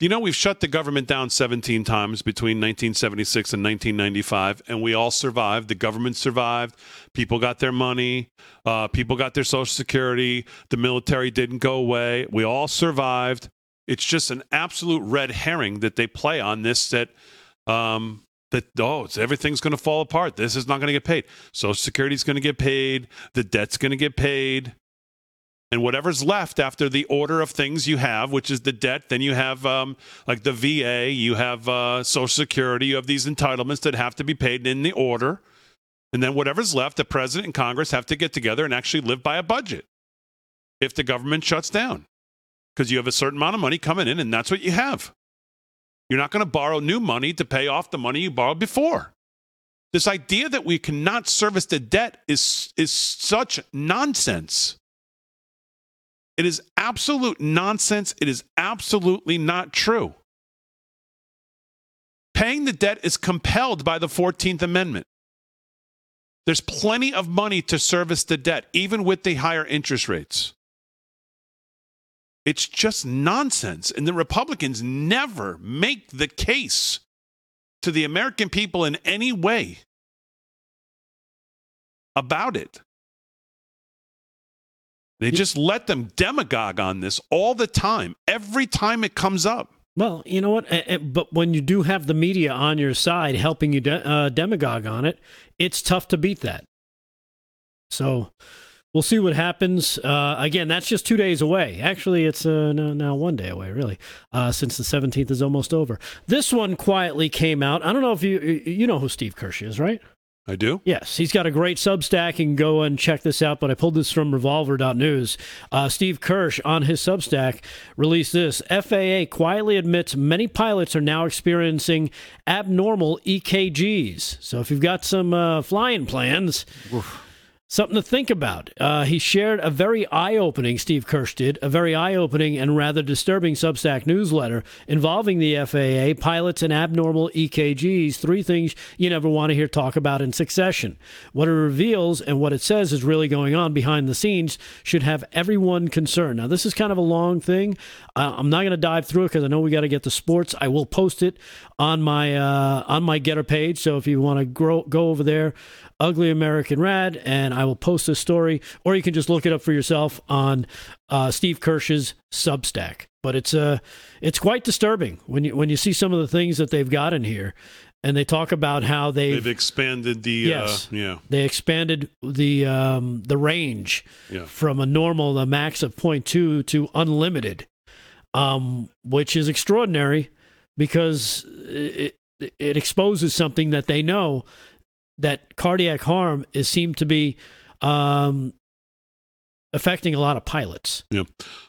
You know, we've shut the government down 17 times between 1976 and 1995, and we all survived. The government survived. People got their money. Uh, people got their Social Security. The military didn't go away. We all survived. It's just an absolute red herring that they play on this that um, that oh, it's, everything's going to fall apart. This is not going to get paid. Social Security's going to get paid. The debt's going to get paid. And whatever's left after the order of things you have, which is the debt, then you have um, like the VA, you have uh, Social Security, you have these entitlements that have to be paid in the order. And then whatever's left, the president and Congress have to get together and actually live by a budget if the government shuts down because you have a certain amount of money coming in, and that's what you have. You're not going to borrow new money to pay off the money you borrowed before. This idea that we cannot service the debt is, is such nonsense. It is absolute nonsense. It is absolutely not true. Paying the debt is compelled by the 14th Amendment. There's plenty of money to service the debt, even with the higher interest rates. It's just nonsense. And the Republicans never make the case to the American people in any way about it. They just let them demagogue on this all the time, every time it comes up. Well, you know what? Eh, eh, But when you do have the media on your side helping you de- uh, demagogue on it, it's tough to beat that. So we'll see what happens. Uh, again, that's just two days away. Actually, it's uh, now, now one day away, really, uh, since the 17th is almost over. This one quietly came out. I don't know if you you know who Steve Kirsch is, right? I do. Yes, he's got a great Substack. You can go and check this out. But I pulled this from Revolver.news. Uh, Steve Kirsch on his Substack released this. FAA quietly admits many pilots are now experiencing abnormal EKGs. So if you've got some uh, flying plans. Something to think about. Uh, he shared a very eye opening, Steve Kirsch did, a very eye opening and rather disturbing Substack newsletter involving the FAA, pilots, and abnormal EKGs. Three things you never want to hear talk about in succession. What it reveals and what it says is really going on behind the scenes should have everyone concerned. Now, this is kind of a long thing. Uh, I'm not going to dive through it because I know we got to get to sports. I will post it on my uh, on my GETTR page. So if you want to grow, go over there, Ugly American Rad, and I will post this story, or you can just look it up for yourself on uh, Steve Kirsch's Substack. But it's uh, it's quite disturbing when you when you see some of the things that they've got in here, and they talk about how they've, They've expanded the Yes. uh, yeah. they expanded the um, the range Yeah. from a normal, the max of 0.2 to unlimited, um, which is extraordinary because it, it exposes something that they know that cardiac harm is seemed to be um, affecting a lot of pilots. Yeah.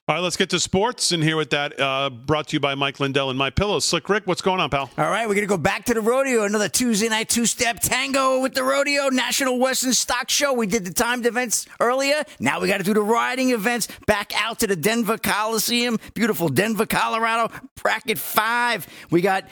All right, let's get to sports. And here with that, uh, brought to you by Mike Lindell and My Pillow. Slick Rick, what's going on, pal? All right, we're going to go back to the rodeo. Another Tuesday night two step tango with the rodeo National Western Stock Show. We did the timed events earlier. Now we got to do the riding events. Back out to the Denver Coliseum, beautiful Denver, Colorado. Bracket five. We got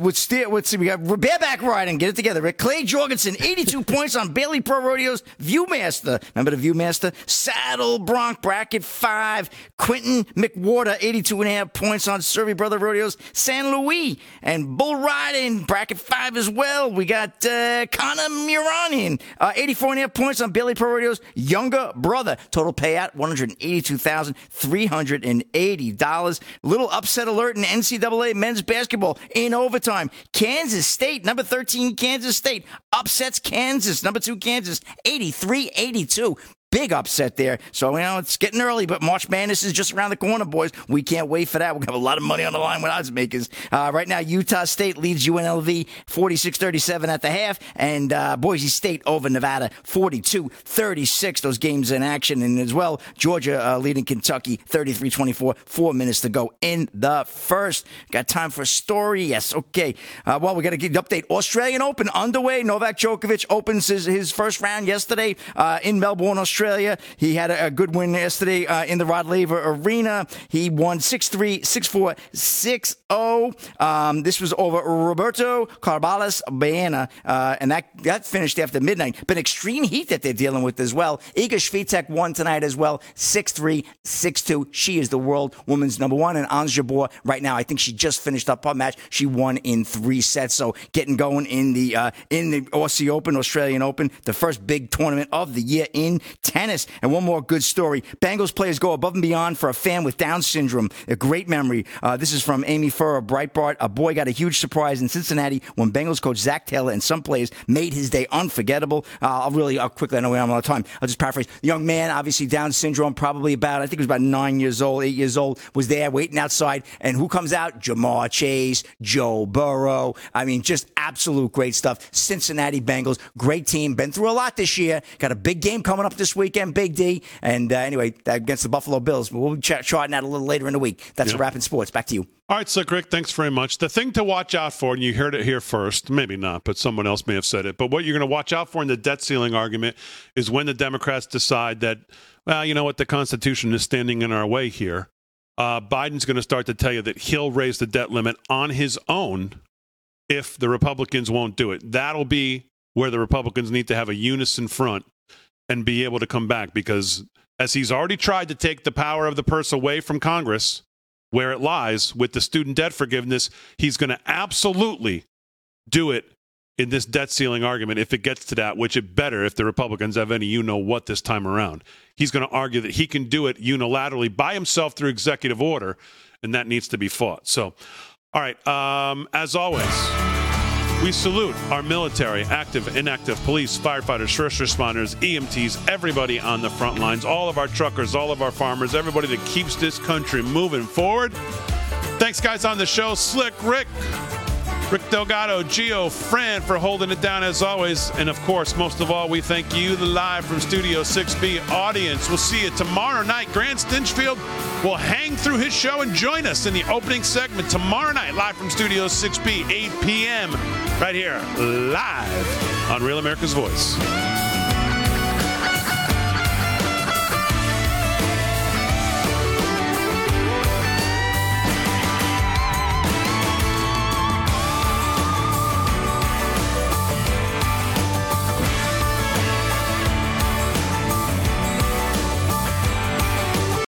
with steer. What's we got bareback riding. Get it together. Rick Clay Jorgensen, 82 points on Bailey Pro Rodeos Viewmaster. Remember the Viewmaster? Saddle Bronc bracket five. Quentin McWhorter, 82 and a half points on Survey Brother Rodeos San Luis. And bull riding, bracket five as well. We got uh, Connor Muranian, uh, 84 and a half points on Billy Pro Rodeos Younger Brother. Total payout, $182,380. Little upset alert in NCAA men's basketball in overtime. Kansas State, number 13 Kansas State, upsets Kansas, number two Kansas, 83 82. Big upset there. So, you know, it's getting early, but March Madness is just around the corner, boys. We can't wait for that. We'll have a lot of money on the line with odds makers. Uh, right now, Utah State leads UNLV 46 37 at the half, and uh, Boise State over Nevada 42 36. Those games in action. And as well, Georgia uh, leading Kentucky 33 24. Four minutes to go in the first. Got time for a story? Yes. Okay. Uh, well, we got to get the update. Australian Open underway. Novak Djokovic opens his, his first round yesterday uh, in Melbourne, Australia. He had a, a good win yesterday uh, in the Rod Laver Arena. He won 6 3, 6 4, 6 0. Um, this was over Roberto Carballés Baena, uh, and that, that finished after midnight. But extreme heat that they're dealing with as well. Iga Swiatek won tonight as well, 6 3, 6 2. She is the world woman's number one. And Ons Jabeur, right now, I think she just finished up her match. She won in three sets. So getting going in the uh, in the Aussie Open, Australian Open, the first big tournament of the year in tennis, and one more good story. Bengals players go above and beyond for a fan with Down syndrome. A great memory. Uh, this is from Amy Furr of Breitbart. A boy got a huge surprise in Cincinnati when Bengals coach Zac Taylor and some players made his day unforgettable. Uh, I'll really, I'll quickly, I know we have a lot of time. I'll just paraphrase. The young man, obviously Down syndrome, probably about, I think he was about nine years old, eight years old, was there waiting outside. And who comes out? Ja'Marr Chase, Joe Burrow. I mean, just absolute great stuff. Cincinnati Bengals, great team. Been through a lot this year. Got a big game coming up this weekend, Big D. And uh, anyway, against the Buffalo Bills. But We'll be ch- charting that a little later in the week. That's Yeah. a wrap in sports. Back to you. All right, Slick Rick, thanks very much. The thing to watch out for, and you heard it here first, maybe not, but someone else may have said it, but what you're going to watch out for in the debt ceiling argument is when the Democrats decide that, well, you know what, the Constitution is standing in our way here. Uh, Biden's going to start to tell you that he'll raise the debt limit on his own if the Republicans won't do it. That'll be where the Republicans need to have a unison front and be able to come back because as he's already tried to take the power of the purse away from Congress, where it lies with the student debt forgiveness, he's going to absolutely do it in this debt ceiling argument if it gets to that, which it better if the Republicans have any you know what this time around. He's going to argue that he can do it unilaterally by himself through executive order, and that needs to be fought. So, all right, um, as always. We salute our military, active, inactive, police, firefighters, first responders, EMTs, everybody on the front lines, all of our truckers, all of our farmers, everybody that keeps this country moving forward. Thanks, guys, on the show. Slick Rick, Rick Delgado, Geo, Fran for holding it down as always. And of course, most of all, we thank you, the live from Studio 6B audience. We'll see you tomorrow night. Grant Stinchfield will hang through his show and join us in the opening segment tomorrow night, live from Studio 6B, 8 p.m., right here, live on Real America's Voice.